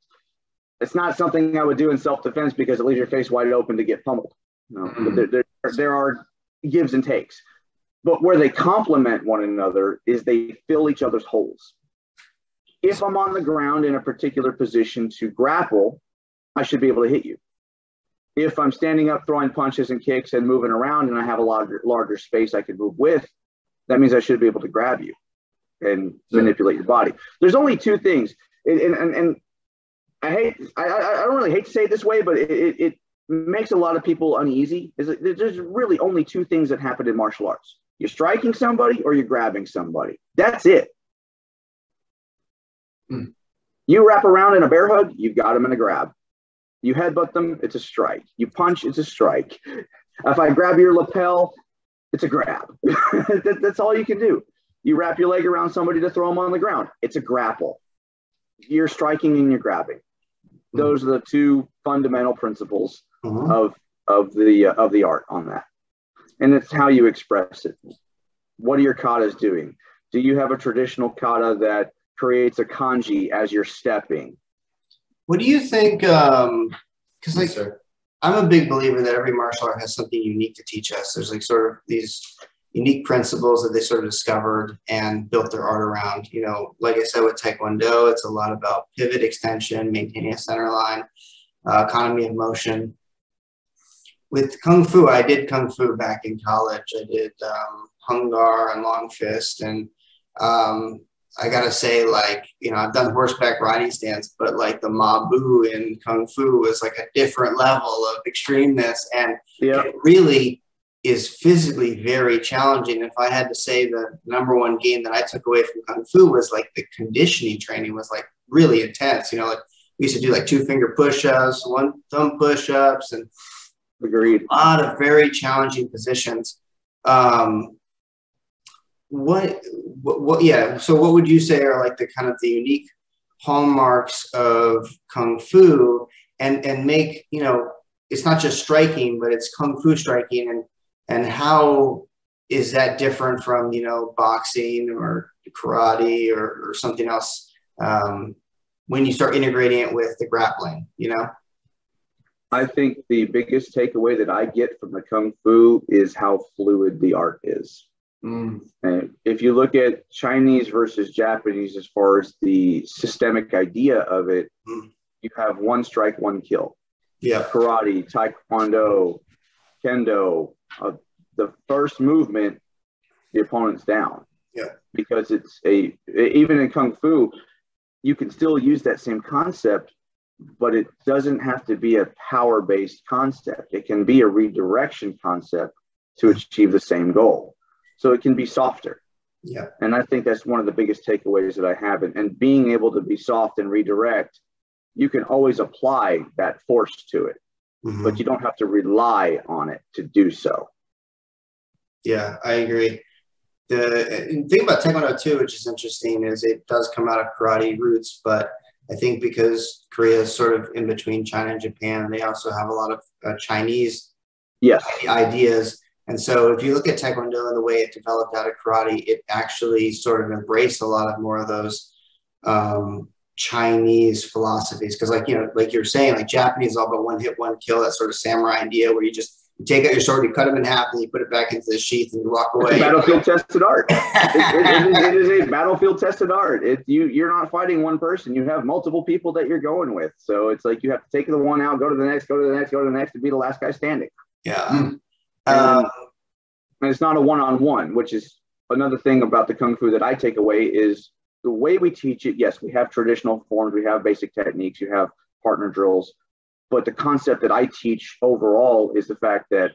It's not something I would do in self-defense because it leaves your face wide open to get pummeled. You know? mm-hmm. there, there, there are gives and takes. But where they complement one another is they fill each other's holes. If I'm on the ground in a particular position to grapple, I should be able to hit you. If I'm standing up, throwing punches and kicks and moving around, and I have a larger, larger space I can move with, that means I should be able to grab you and manipulate your body. There's only two things, and and, and I hate, I, I don't really hate to say it this way, but it, it, makes a lot of people uneasy. Is there's really only two things that happen in martial arts: you're striking somebody or you're grabbing somebody. That's it. Mm. You wrap around in a bear hug, you've got them in a grab. You headbutt them, it's a strike. You punch, it's a strike. If I grab your lapel, it's a grab. that, that's all you can do. You wrap your leg around somebody to throw them on the ground, it's a grapple. You're striking and you're grabbing. Mm. Those are the two fundamental principles mm-hmm. of of the uh, of the art on that and it's how you express it. What are your katas doing? Do you have a traditional kata that creates a kanji as you're stepping? What do you think? Because um, like, yes, I'm a big believer that every martial art has something unique to teach us. There's like sort of these unique principles that they sort of discovered and built their art around. You know, like I said with Taekwondo, it's a lot about pivot extension, maintaining a center line, uh, economy of motion with kung fu, I did kung fu back in college. I did um, Hung Gar and Long Fist, and um, I gotta say, like, you know, I've done horseback riding stance, but like the Ma Bu in Kung Fu is like a different level of extremeness. And Yeah. it really is physically very challenging. If I had to say the number one game that I took away from Kung Fu was like the conditioning training was like really intense. You know, like we used to do like two finger push ups, one thumb push ups, and Agreed. a lot of very challenging positions. Um, what, what, what, yeah. So, what would you say are like the kind of the unique hallmarks of kung fu, and and make you know it's not just striking, but it's kung fu striking, and and how is that different from you know boxing or karate or, or something else um, when you start integrating it with the grappling? You know. I think the biggest takeaway that I get from the Kung Fu is how fluid the art is. Mm. If you look at Chinese versus Japanese as far as the systemic idea of it, Mm. you have one strike, one kill. Yeah. Karate, Taekwondo, Kendo, uh, the first movement, the opponent's down. Yeah. Because it's a, even in Kung Fu, you can still use that same concept, but it doesn't have to be a power based concept. It can be a redirection concept to achieve the same goal. So it can be softer. Yeah. And I think that's one of the biggest takeaways that I have. And, and being able to be soft and redirect, you can always apply that force to it, Mhm. but you don't have to rely on it to do so. Yeah, I agree. The thing about Taekwondo too, which is interesting, is it does come out of karate roots, but I think because Korea is sort of in between China and Japan, they also have a lot of uh, Chinese Yes. ideas. And so if you look at Taekwondo and the way it developed out of karate, it actually sort of embraced a lot of more of those um, Chinese philosophies. Because like, you know, like you're saying, like Japanese is all about one hit, one kill, that sort of samurai idea where you just you take out your sword, you cut them in half, and you put it back into the sheath and you walk It's away. a battlefield tested art. It, it- it is, it is a battlefield tested art. It, you, you're not fighting one person. You have multiple people that you're going with. So it's like you have to take the one out, go to the next, go to the next, go to the next, and be the last guy standing. yeah. Mm. Um, and it's not a one-on-one which is another thing about the kung fu that i take away is the way we teach it. Yes we have traditional forms we have basic techniques you have partner drills but the concept that i teach overall is the fact that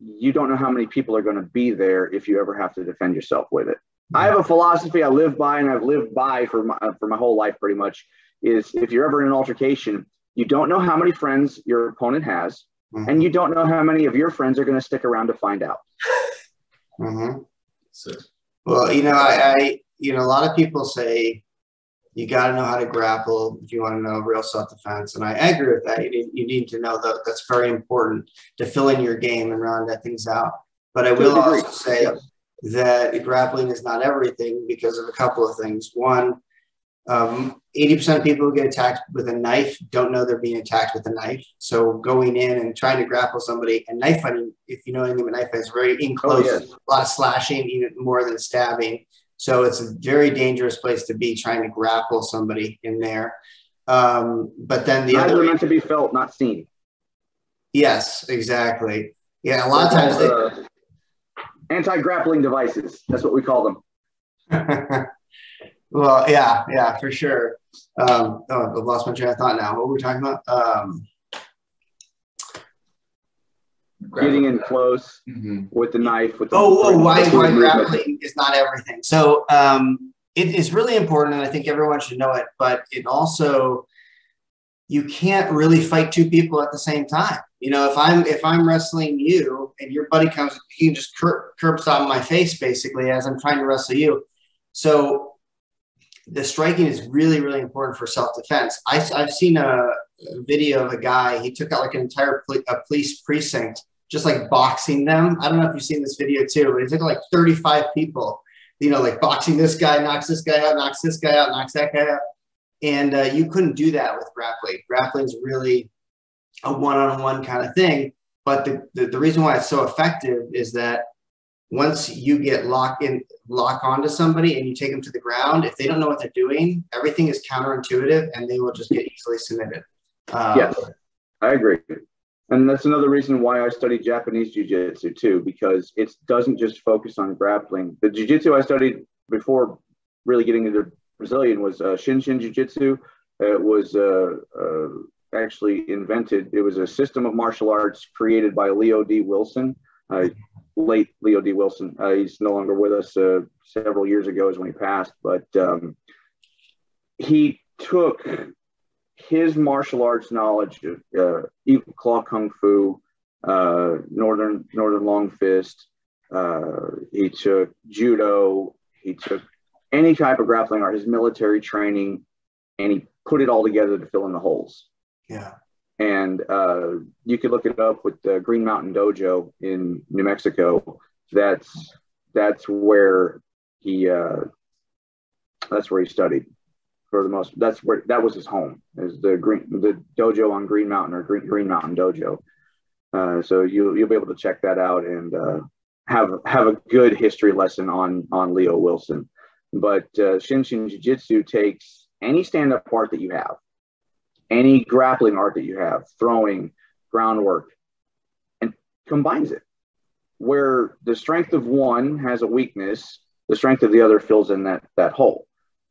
you don't know how many people are going to be there if you ever have to defend yourself with it. I have a philosophy i live by and i've lived by for my, for my whole life pretty much is if you're ever in an altercation you don't know how many friends your opponent has and you don't know how many of your friends are going to stick around to find out mhm. So, Well, you know, I, I, you know, a lot of people say you got to know how to grapple if you want to know real self defense, and I agree with that. You need, you need to know that that's very important to fill in your game and round that things out. But I will also say yes. that grappling is not everything because of a couple of things. One, um, 80% of people who get attacked with a knife don't know they're being attacked with a knife. So going in and trying to grapple somebody and knife fighting, if you know anything about knife fighting, is very in close, yes. a lot of slashing, even more than stabbing. So it's a very dangerous place to be trying to grapple somebody in there. Um, but then the Knives are meant to be felt, not seen. yes, exactly. Yeah, a lot of times they, uh, anti-grappling devices. That's what we call them. well, yeah, yeah, for sure. Um, oh, I've lost my train of thought now. What were we talking about? Um, Getting in close Mhm. with the knife. With the oh, oh, why, why grappling is not everything. So um, it is really important, and I think everyone should know it. But it also, you can't really fight two people at the same time. You know, if I'm if I'm wrestling you and your buddy comes, he can just curb, curb stomp my face basically as I'm trying to wrestle you. So the striking is really really important for self defense. I, I've seen a, video of a guy. He took out like an entire a police precinct just like boxing them. I don't know if you've seen this video too, but he took like 35 people, you know, like boxing this guy, knocks this guy out, knocks this guy out, knocks that guy out. And uh, you couldn't do that with grappling. Grappling is really a one-on-one kind of thing. But the, the, the reason why it's so effective is that once you get locked in, lock onto somebody and you take them to the ground, if they don't know what they're doing, everything is counterintuitive and they will just get easily submitted. Um, Yes, I agree. And that's another reason why I studied Japanese jiu-jitsu too, because it doesn't just focus on grappling. The jiu-jitsu I studied before really getting into Brazilian was uh, Shinshin Jiu Jitsu. It was uh, uh, actually invented. It was a system of martial arts created by Leo D. Wilson, uh, late Leo D. Wilson. Uh, he's no longer with us. Uh, several years ago is when he passed, but um, he took his martial arts knowledge, uh, Claw Kung Fu, uh, Northern Northern Long Fist. Uh, he took judo. He took any type of grappling art, his military training, and he put it all together to fill in the holes. Yeah. And uh, you could look it up with the Green Mountain Dojo in New Mexico. That's that's where he uh, that's where he studied for the most. That's where that was his home. Is the green the dojo on Green Mountain or Green Green Mountain Dojo. Uh, so you you'll be able to check that out and uh, have have a good history lesson on on Leo Wilson. But uh, Shinshin Jiu Jitsu takes any stand up art that you have, any grappling art that you have, throwing, groundwork, and combines it. Where the strength of one has a weakness, the strength of the other fills in that that hole.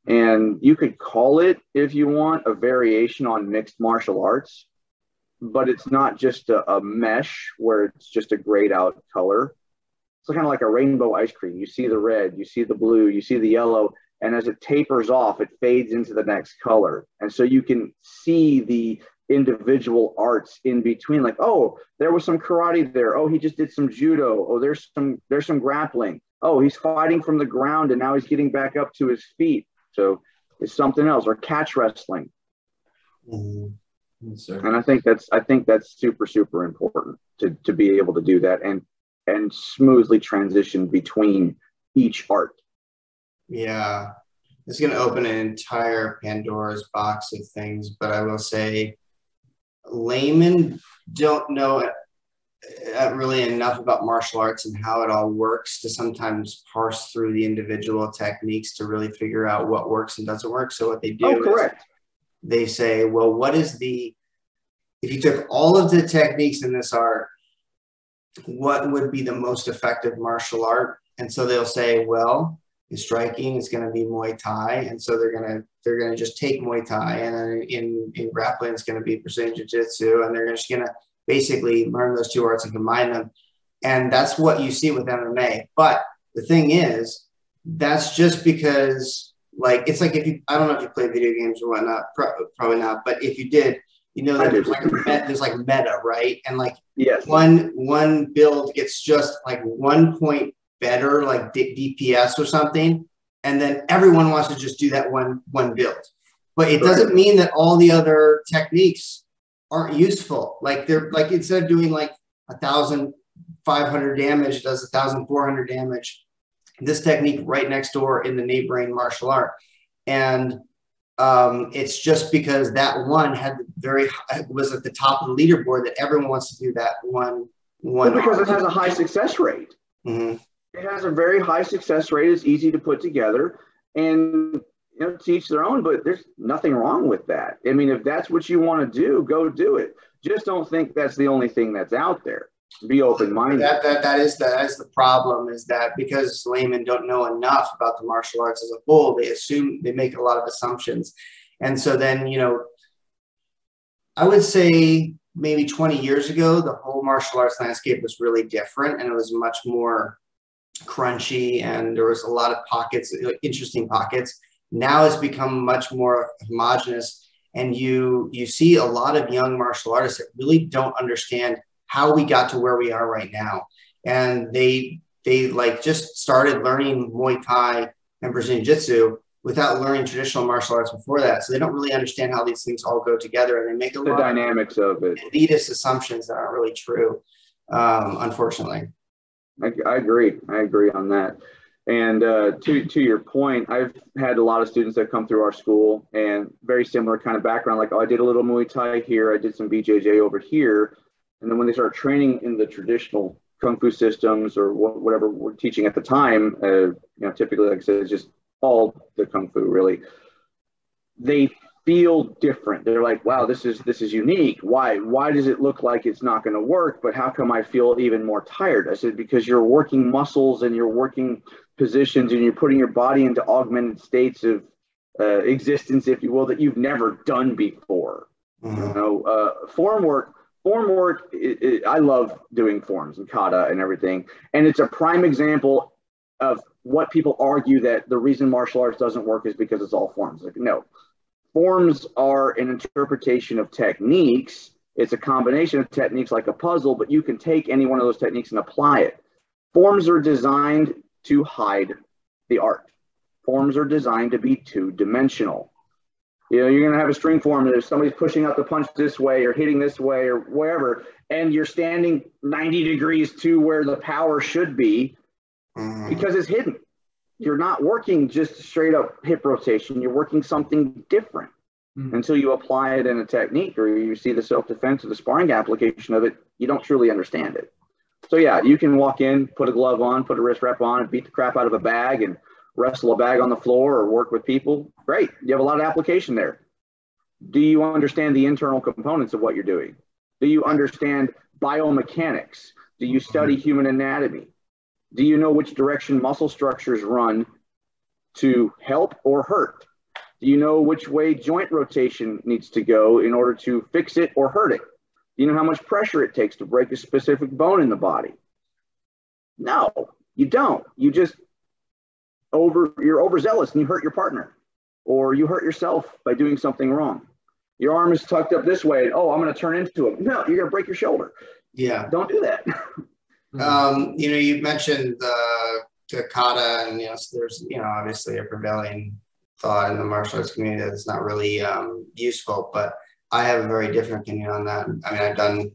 And you could call it, if you want, a variation on mixed martial arts, but it's not just a, a mesh where it's just a grayed out color. It's kind of like a rainbow ice cream. You see the red, you see the blue, you see the yellow, and as it tapers off, it fades into the next color. And so you can see the individual arts in between like oh there was some karate there. Oh he just did some judo. Oh there's some there's some grappling. Oh he's fighting from the ground and now he's getting back up to his feet. So it's something else or catch wrestling. Mm-hmm. and i think that's i think that's super super important to to be able to do that and and smoothly transition between each art Yeah. It's going to open an entire Pandora's box of things, but I will say laymen don't know uh, really enough about martial arts and how it all works to sometimes parse through the individual techniques to really figure out what works and doesn't work. So what they do oh is correct they say, well, what is the, if you took all of the techniques in this art, what would be the most effective martial art? And so they'll say, well, in striking is going to be Muay Thai, and so they're going to they're going to just take Muay Thai, and then in in grappling it's going to be Brazilian Jiu Jitsu, and they're just going to basically learn those two arts and combine them, and that's what you see with MMA. But the thing is, that's just because like it's like if you I don't know if you play video games or whatnot, pro- probably not, but if you did, you know that there's like a met, there's like meta, right? And like yes one one build gets just like one point better, like D- DPS or something, and then everyone wants to just do that one one build. But it doesn't mean that all the other techniques aren't useful. Like they're like instead of doing like a thousand five hundred damage, it does a thousand four hundred damage. This technique right next door in the neighboring martial art, and um, it's just because that one had the very was at the top of the leaderboard that everyone wants to do that one one. Well, because it has a high success rate Mhm. It has a very high success rate. It's easy to put together, and you know, to each their own. But there's nothing wrong with that. I mean, if that's what you want to do, go do it. Just don't think that's the only thing that's out there. Be open minded. That, that that is the, that is the problem is that because laymen don't know enough about the martial arts as a whole, they assume they make a lot of assumptions, and so then you know, I would say maybe 20 years ago, the whole martial arts landscape was really different, and it was much more crunchy, and there was a lot of pockets, interesting pockets. Now it's become much more homogenous, and you you see a lot of young martial artists that really don't understand how we got to where we are right now, and they they like just started learning Muay Thai and Brazilian Jiu Jitsu without learning traditional martial arts before that. So they don't really understand how these things all go together, and they make a the lot dynamics of it. of elitist assumptions that aren't really true, um, unfortunately. I, I agree. I agree on that. And uh, to to your point, I've had a lot of students that come through our school and very similar kind of background. Like, oh, I did a little Muay Thai here. I did some BJJ over here. And then when they start training in the traditional kung fu systems or wh- whatever we're teaching at the time, uh, you know, typically, like I said, it's just all the kung fu really. They feel different. They're like, wow, this is this is unique. Why? Why does it look like it's not going to work? But how come I feel even more tired? I said, because you're working muscles and you're working positions and you're putting your body into augmented states of uh, existence, if you will, that you've never done before. Mm-hmm. You know, uh, form work. Form work. It, it, I love doing forms and kata and everything, and it's a prime example of what people argue that the reason martial arts doesn't work is because it's all forms. Like, no, forms are an interpretation of techniques. It's a combination of techniques like a puzzle, but you can take any one of those techniques and apply it. Forms are designed to hide the art. Forms are designed to be two dimensional. You know, you're going to have a string form and if somebody's pushing out the punch this way or hitting this way or wherever, and you're standing 90 degrees to where the power should be mm-hmm. because it's hidden you're not working just straight up hip rotation. You're working something different mm-hmm. until you apply it in a technique or you see the self defense or the sparring application of it. You don't truly understand it. So yeah, you can walk in, put a glove on, put a wrist wrap on, and beat the crap out of a bag and wrestle a bag on the floor or work with people. Great, you have a lot of application there. Do you understand the internal components of what you're doing? Do you understand biomechanics? Do you study mm-hmm. human anatomy? Do you know which direction muscle structures run to help or hurt? Do you know which way joint rotation needs to go in order to fix it or hurt it? Do you know how much pressure it takes to break a specific bone in the body? No, you don't. You just over you're overzealous and you hurt your partner or you hurt yourself by doing something wrong. Your arm is tucked up this way. And, oh, I'm going to turn into it. No, you're going to break your shoulder. Yeah. Don't do that. Mm-hmm. Um, you know, you mentioned the the kata, and you know, so there's you know obviously a prevailing thought in the martial arts community that it's not really um, useful, but I have a very different opinion on that. I mean, I've done,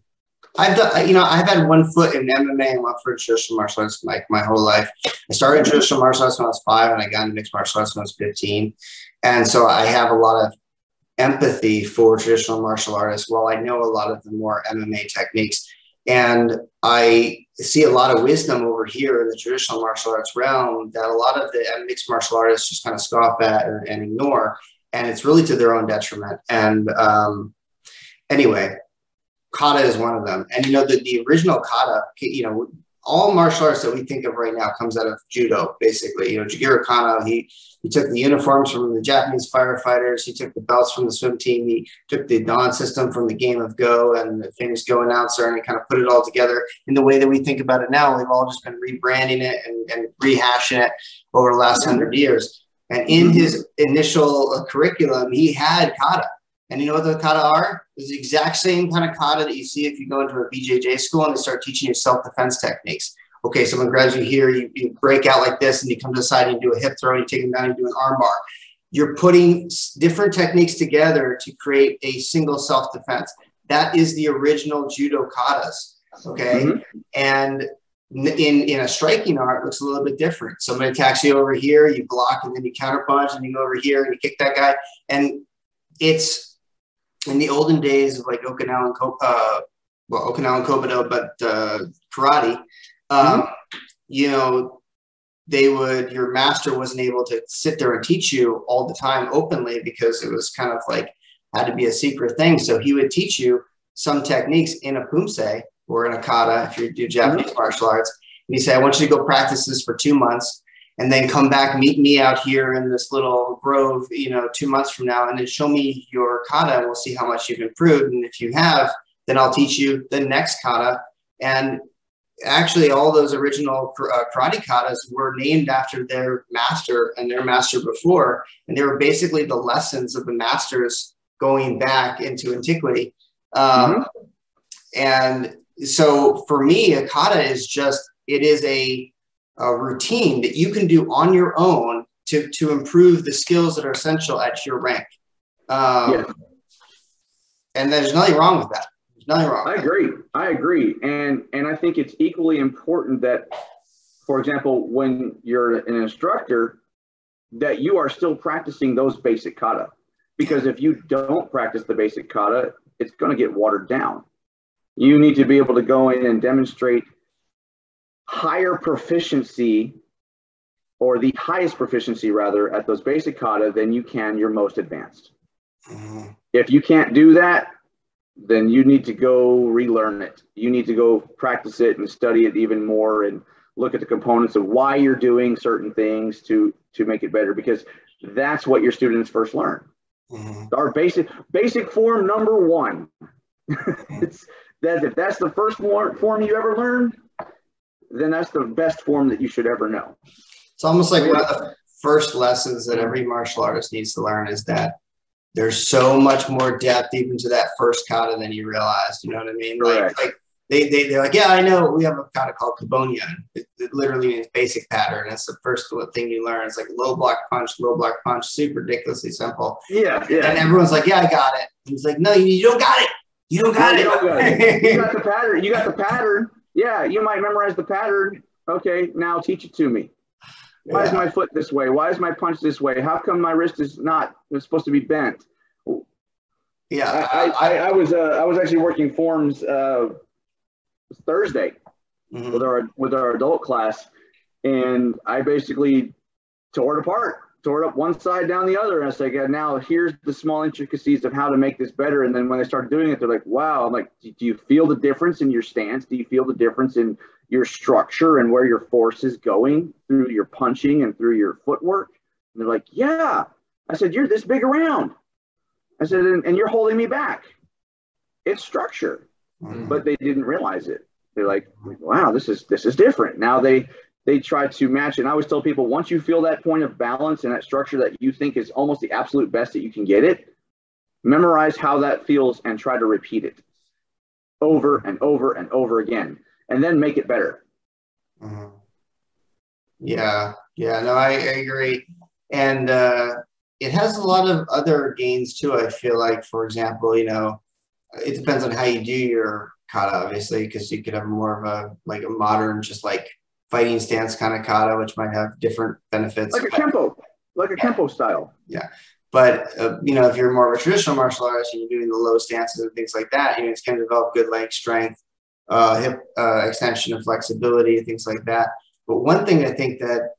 I've done, you know, I've had one foot in MMA and one foot in traditional martial arts like my whole life. I started traditional martial arts when I was five, and I got into mixed martial arts when I was fifteen, and so I have a lot of empathy for traditional martial artists. While I know a lot of the more MMA techniques, and I see a lot of wisdom over here in the traditional martial arts realm that a lot of the mixed martial artists just kind of scoff at and, and ignore. And it's really to their own detriment. And um, anyway, kata is one of them. And you know, the, the original kata, you know, all martial arts that we think of right now comes out of judo, basically. You know, Jigoro Kano, he he took the uniforms from the Japanese firefighters. He took the belts from the swim team. He took the Dan system from the game of Go and the famous Go announcer, and he kind of put it all together in the way that we think about it now. We've all just been rebranding it and, and rehashing it over the last hundred years. And in his initial curriculum, he had kata. And you know what the kata are? It's the exact same kind of kata that you see if you go into a BJJ school and they start teaching you self-defense techniques. Okay, someone grabs you here, you, you break out like this, and you come to the side and you do a hip throw, and you take them down and do an arm bar. You're putting different techniques together to create a single self-defense. That is the original judo katas. Okay, mm-hmm. and in in a striking art looks a little bit different. Somebody attacks you over here, you block, and then you counterpunch, and you go over here and you kick that guy. And it's in the olden days of like Okinawan, uh, well, Okinawan Kobudo, but uh, karate, um, mm-hmm. you know, they would, your master wasn't able to sit there and teach you all the time openly because it was kind of like, had to be a secret thing. So he would teach you some techniques in a pumse or in a kata if you do Japanese mm-hmm. martial arts. And he said, I want you to go practice this for two months and then come back, meet me out here in this little grove, you know, two months from now, and then show me your kata, and we'll see how much you've improved. And if you have, then I'll teach you the next kata. And actually, all those original uh, karate katas were named after their master and their master before, and they were basically the lessons of the masters going back into antiquity. Um, mm-hmm. And so, for me, a kata is just it is a a routine that you can do on your own to, to improve the skills that are essential at your rank. Um, yeah. And there's nothing wrong with that. There's nothing wrong. I agree. I agree. And, and I think it's equally important that, for example, when you're an instructor, that you are still practicing those basic kata. Because if you don't practice the basic kata, it's going to get watered down. You need to be able to go in and demonstrate higher proficiency or the highest proficiency rather at those basic kata than you can your most advanced. Mm-hmm. If you can't do that, then you need to go relearn it. You need to go practice it and study it even more and look at the components of why you're doing certain things to to make it better because that's what your students first learn. Mm-hmm. Our basic basic form number one. it's that if that's the first form you ever learned, then that's the best form that you should ever know. It's almost like one of the first lessons that every martial artist needs to learn is that there's so much more depth even to that first kata than you realized. You know what I mean? Like, like they, they, they're like, yeah, I know we have a kata called Kibonyan. It, it, literally means basic pattern. That's the first thing you learn. It's like low block punch, low block punch, super ridiculously simple. Yeah, yeah. And everyone's like, yeah, I got it. And he's like, no, you, you don't got it. You don't got, no, it. You, don't got it. you got the pattern. You got the pattern. Yeah, you might memorize the pattern. Okay, now teach it to me. Why yeah. is my foot this way? Why is my punch this way? How come my wrist is not it's supposed to be bent? Yeah, I, I, I was uh, I was actually working forms uh, Thursday mm-hmm. with our with our adult class, and I basically tore it apart, tore it up one side down the other, and I said, like, now here's the small intricacies of how to make this better. And then when they start doing it, they're like, wow. I'm like, do you feel the difference in your stance? Do you feel the difference in your structure and where your force is going through your punching and through your footwork? And they're like, yeah. I said, you're this big around. I said, and, and you're holding me back. It's structure, mm-hmm. but they didn't realize it. They're like, wow, this is this is different. Now they they try to match it. And I always tell people, once you feel that point of balance and that structure that you think is almost the absolute best that you can get it, memorize how that feels and try to repeat it over and over and over again and then make it better. Mm-hmm. Yeah, yeah, no, I, I agree. And uh, it has a lot of other gains too. I feel like, for example, you know, it depends on how you do your kata, obviously, because you could have more of a like a modern, just like fighting stance kind of kata, which might have different benefits. Like a kempo, like a yeah. kempo style. Yeah. But uh, you know, if you're more of a traditional martial artist and you're doing the low stances and things like that, you know, it's going to develop good leg strength, uh, hip uh, extension and flexibility, things like that. But one thing I think that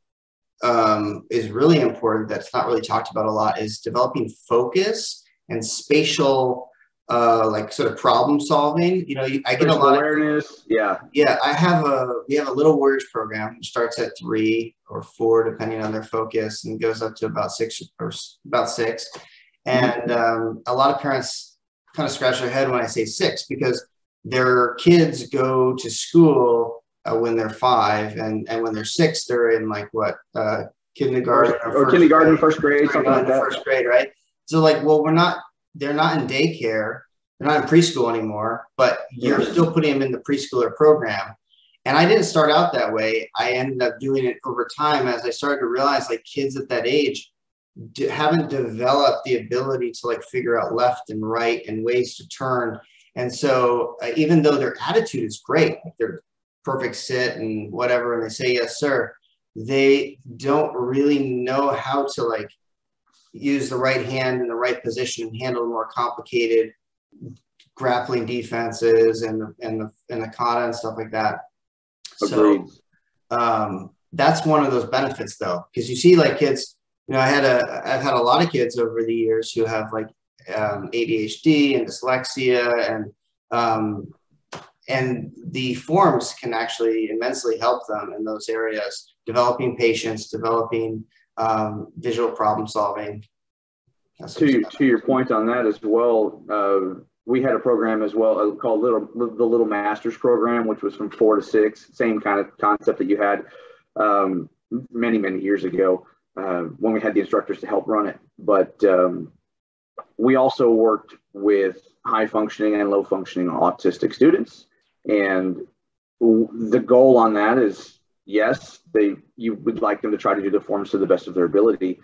um, is really important that's not really talked about a lot is developing focus and spatial uh, like sort of problem solving. You know, I get a lot awareness. Of, yeah. Yeah. I have a, we have a little warriors program which starts at three or four, depending on their focus and goes up to about six or about six. And um, a lot of parents kind of scratch their head when I say six because their kids go to school uh, when they're five, and and when they're six, they're in like what uh, kindergarten or, or kindergarten, grade, first grade, something like that. First grade, right? So like, well, we're not. They're not in daycare. They're not in preschool anymore, but you're still putting them in the preschooler program. And I didn't start out that way. I ended up doing it over time as I started to realize like kids at that age haven't developed the ability to like figure out left and right and ways to turn. And so uh, even though their attitude is great, they're perfect sit and whatever, and they say yes, sir, they don't really know how to like use the right hand in the right position and handle more complicated grappling defenses and the, and the and the kata and stuff like that. Agreed. So um, that's one of those benefits though, because you see like kids. You know, I had a I've had a lot of kids over the years who have like um, ADHD and dyslexia and um, and the forms can actually immensely help them in those areas developing patience developing um, visual problem solving. To, to your point on that as well uh, we had a program as well uh, called little the little masters program which was from four to six same kind of concept that you had um, many many years ago uh, when we had the instructors to help run it. But um, we also worked with high functioning and low functioning autistic students. And the goal on that is yes, they you would like them to try to do the forms to the best of their ability,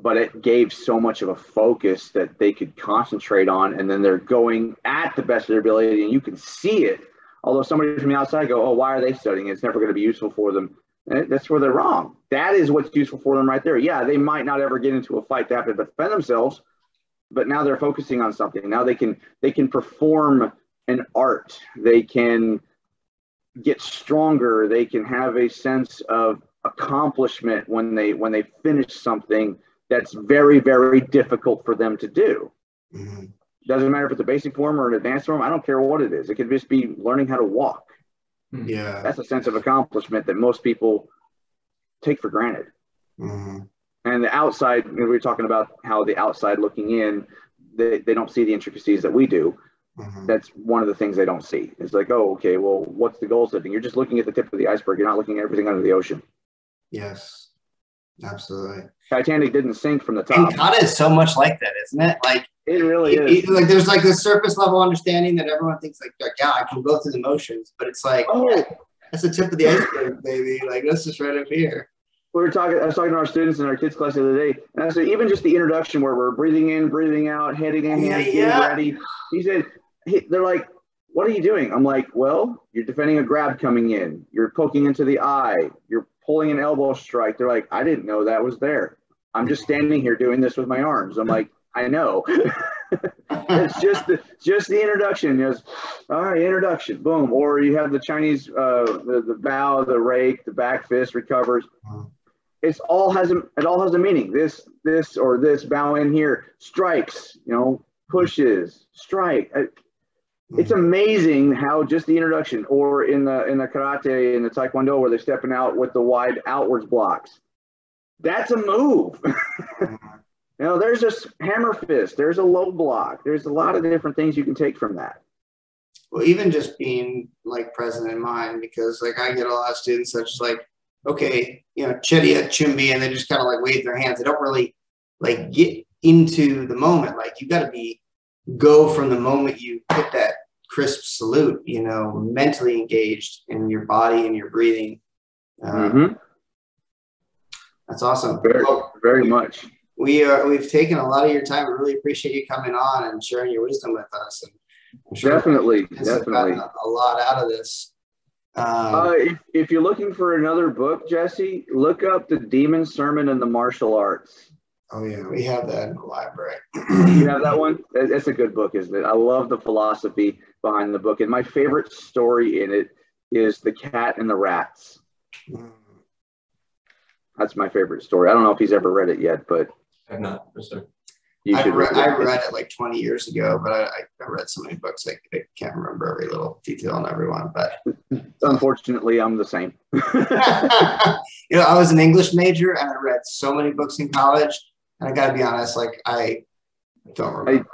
but it gave so much of a focus that they could concentrate on, and then they're going at the best of their ability, and you can see it. Although somebody from the outside go, oh, why are they studying? It's never going to be useful for them. And that's where they're wrong. That is what's useful for them right there. Yeah, they might not ever get into a fight to have to defend themselves, but now they're focusing on something. Now they can they can perform an art. They can get stronger. They can have a sense of accomplishment when they when they finish something that's very, very difficult for them to do. Mhm. Doesn't matter if it's a basic form or an advanced form. I don't care what it is. It could just be learning how to walk. Yeah. That's a sense of accomplishment that most people take for granted. Mhm. And the outside, you know, we were talking about how the outside looking in, they, they don't see the intricacies that we do. Mhm. That's one of the things they don't see. It's like, oh, okay, well, what's the goal setting? You're just looking at the tip of the iceberg. You're not looking at everything under the ocean. Yes. Absolutely. Titanic didn't sink from the top. And top. kata is so much like that, isn't it? Like, It really it- is. it- like there's like this surface level understanding that everyone thinks like, like, yeah, I can go through the motions, but it's like Oh, that's the tip of the iceberg, baby. Like that's just right up here. we were talking. I was talking to our students in our kids class the other day, and I said even just the introduction where we're breathing in, breathing out, heading in, Yeah, getting yeah. ready. He said, he, "They're like, what are you doing?" I'm like, "Well, you're defending a grab coming in. You're poking into the eye. You're pulling an elbow strike." They're like, "I didn't know that was there. I'm just standing here doing this with my arms." I'm like, "I know." it's just the just the introduction. Just all right, introduction, boom. Or you have the Chinese, uh, the the bow, the rake, the back fist recovers. It's all has a it all has a meaning. This this or this bow in here strikes. You know, pushes, strike. It's amazing how just the introduction, or in the in the karate and the taekwondo, where they're stepping out with the wide outwards blocks. That's a move. You know, there's a hammer fist, there's a low block, there's a lot of different things you can take from that. well, even just being like present in mind, because like I get a lot of students that's like, okay, you know, Chedia Chimbi, and they just kind of like wave their hands. They don't really like get into the moment. Like you got to be go from the moment you hit that crisp salute, you know, mentally engaged in your body and your breathing. Uh, Mhm. That's awesome. Very, Well, very much. we are we've taken a lot of your time. We really appreciate you coming on and sharing your wisdom with us. And I'm sure Definitely, definitely. a, a lot out of this. Um, Uh, if, if you're looking for another book, Jesse, look up the Demon's Sermon on the Martial Arts. oh yeah, we have that in the library. You have that one? It's a good book, isn't it? I love the philosophy behind the book. And my favorite story in it is The Cat and the Rats. That's my favorite story. I don't know if he's ever read it yet, but I've not, no, sir. you I should read, read I it. read it like 20 years ago, but I, I I read so many books I, I can't remember every little detail on everyone. But Unfortunately, I'm the same. you know, I was an English major and I read so many books in college. And I got to be honest, like I don't remember. that,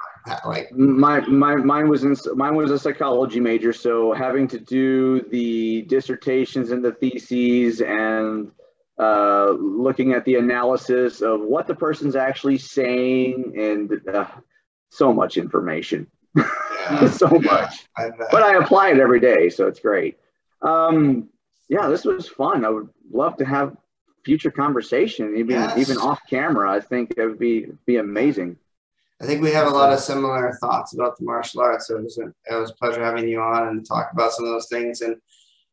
like my my mine was in mine was a psychology major so having to do the dissertations and the theses and uh, looking at the analysis of what the person's actually saying and uh, so much information. Yeah, so much. I bet. but i apply it every day so it's great. Um, yeah this was fun. I would love to have future conversation even Yes. even off camera. I think it would be be amazing I think we have a lot of similar thoughts about the martial arts. So it was, a, it was a pleasure having you on and talk about some of those things. And,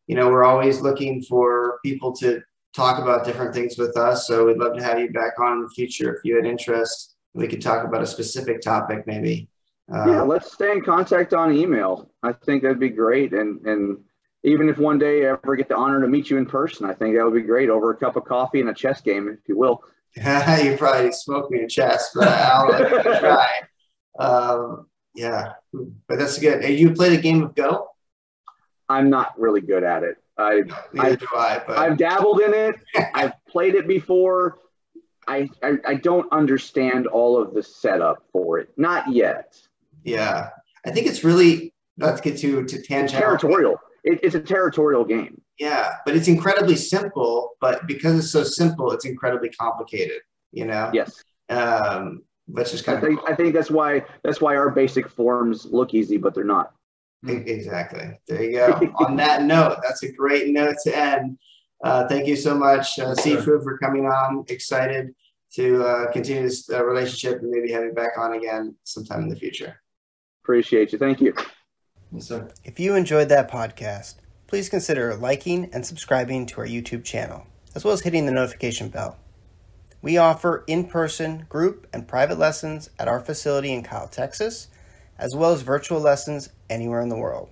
you know, we're always looking for people to talk about different things with us. So we'd love to have you back on in the future if you had interest. We could talk about a specific topic maybe. Uh, yeah, let's stay in contact on email. I think that'd be great. And and even if one day I ever get the honor to meet you in person, I think that would be great over a cup of coffee and a chess game, if you will. you probably smoked me in chest, but I'll try. Um, yeah, but that's good. Hey, You played a game of Go? I'm not really good at it. I Neither do I, but I've dabbled in it. I've played it before. I, I I don't understand all of the setup for it. Not yet. yeah, I think it's really not to get too to tangent. Territorial. It, it's a territorial game. Yeah, but it's incredibly simple. But because it's so simple, it's incredibly complicated. You know. Yes. Um, that's just I kind of think I think that's why that's why our basic forms look easy, but they're not. Exactly. There you go. On that note, that's a great note to end. Uh, thank you so much, uh, Sifu, for coming on. Excited to uh, continue this uh, relationship and maybe have you back on again sometime in the future. Appreciate you. Thank you. Yes, sir. If you enjoyed that podcast, please consider liking and subscribing to our YouTube channel, as well as hitting the notification bell. We offer in person, group, and private lessons at our facility in Kyle, Texas, as well as virtual lessons anywhere in the world.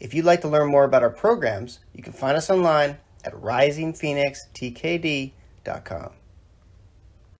If you'd like to learn more about our programs, you can find us online at risingphoenixtkd.com.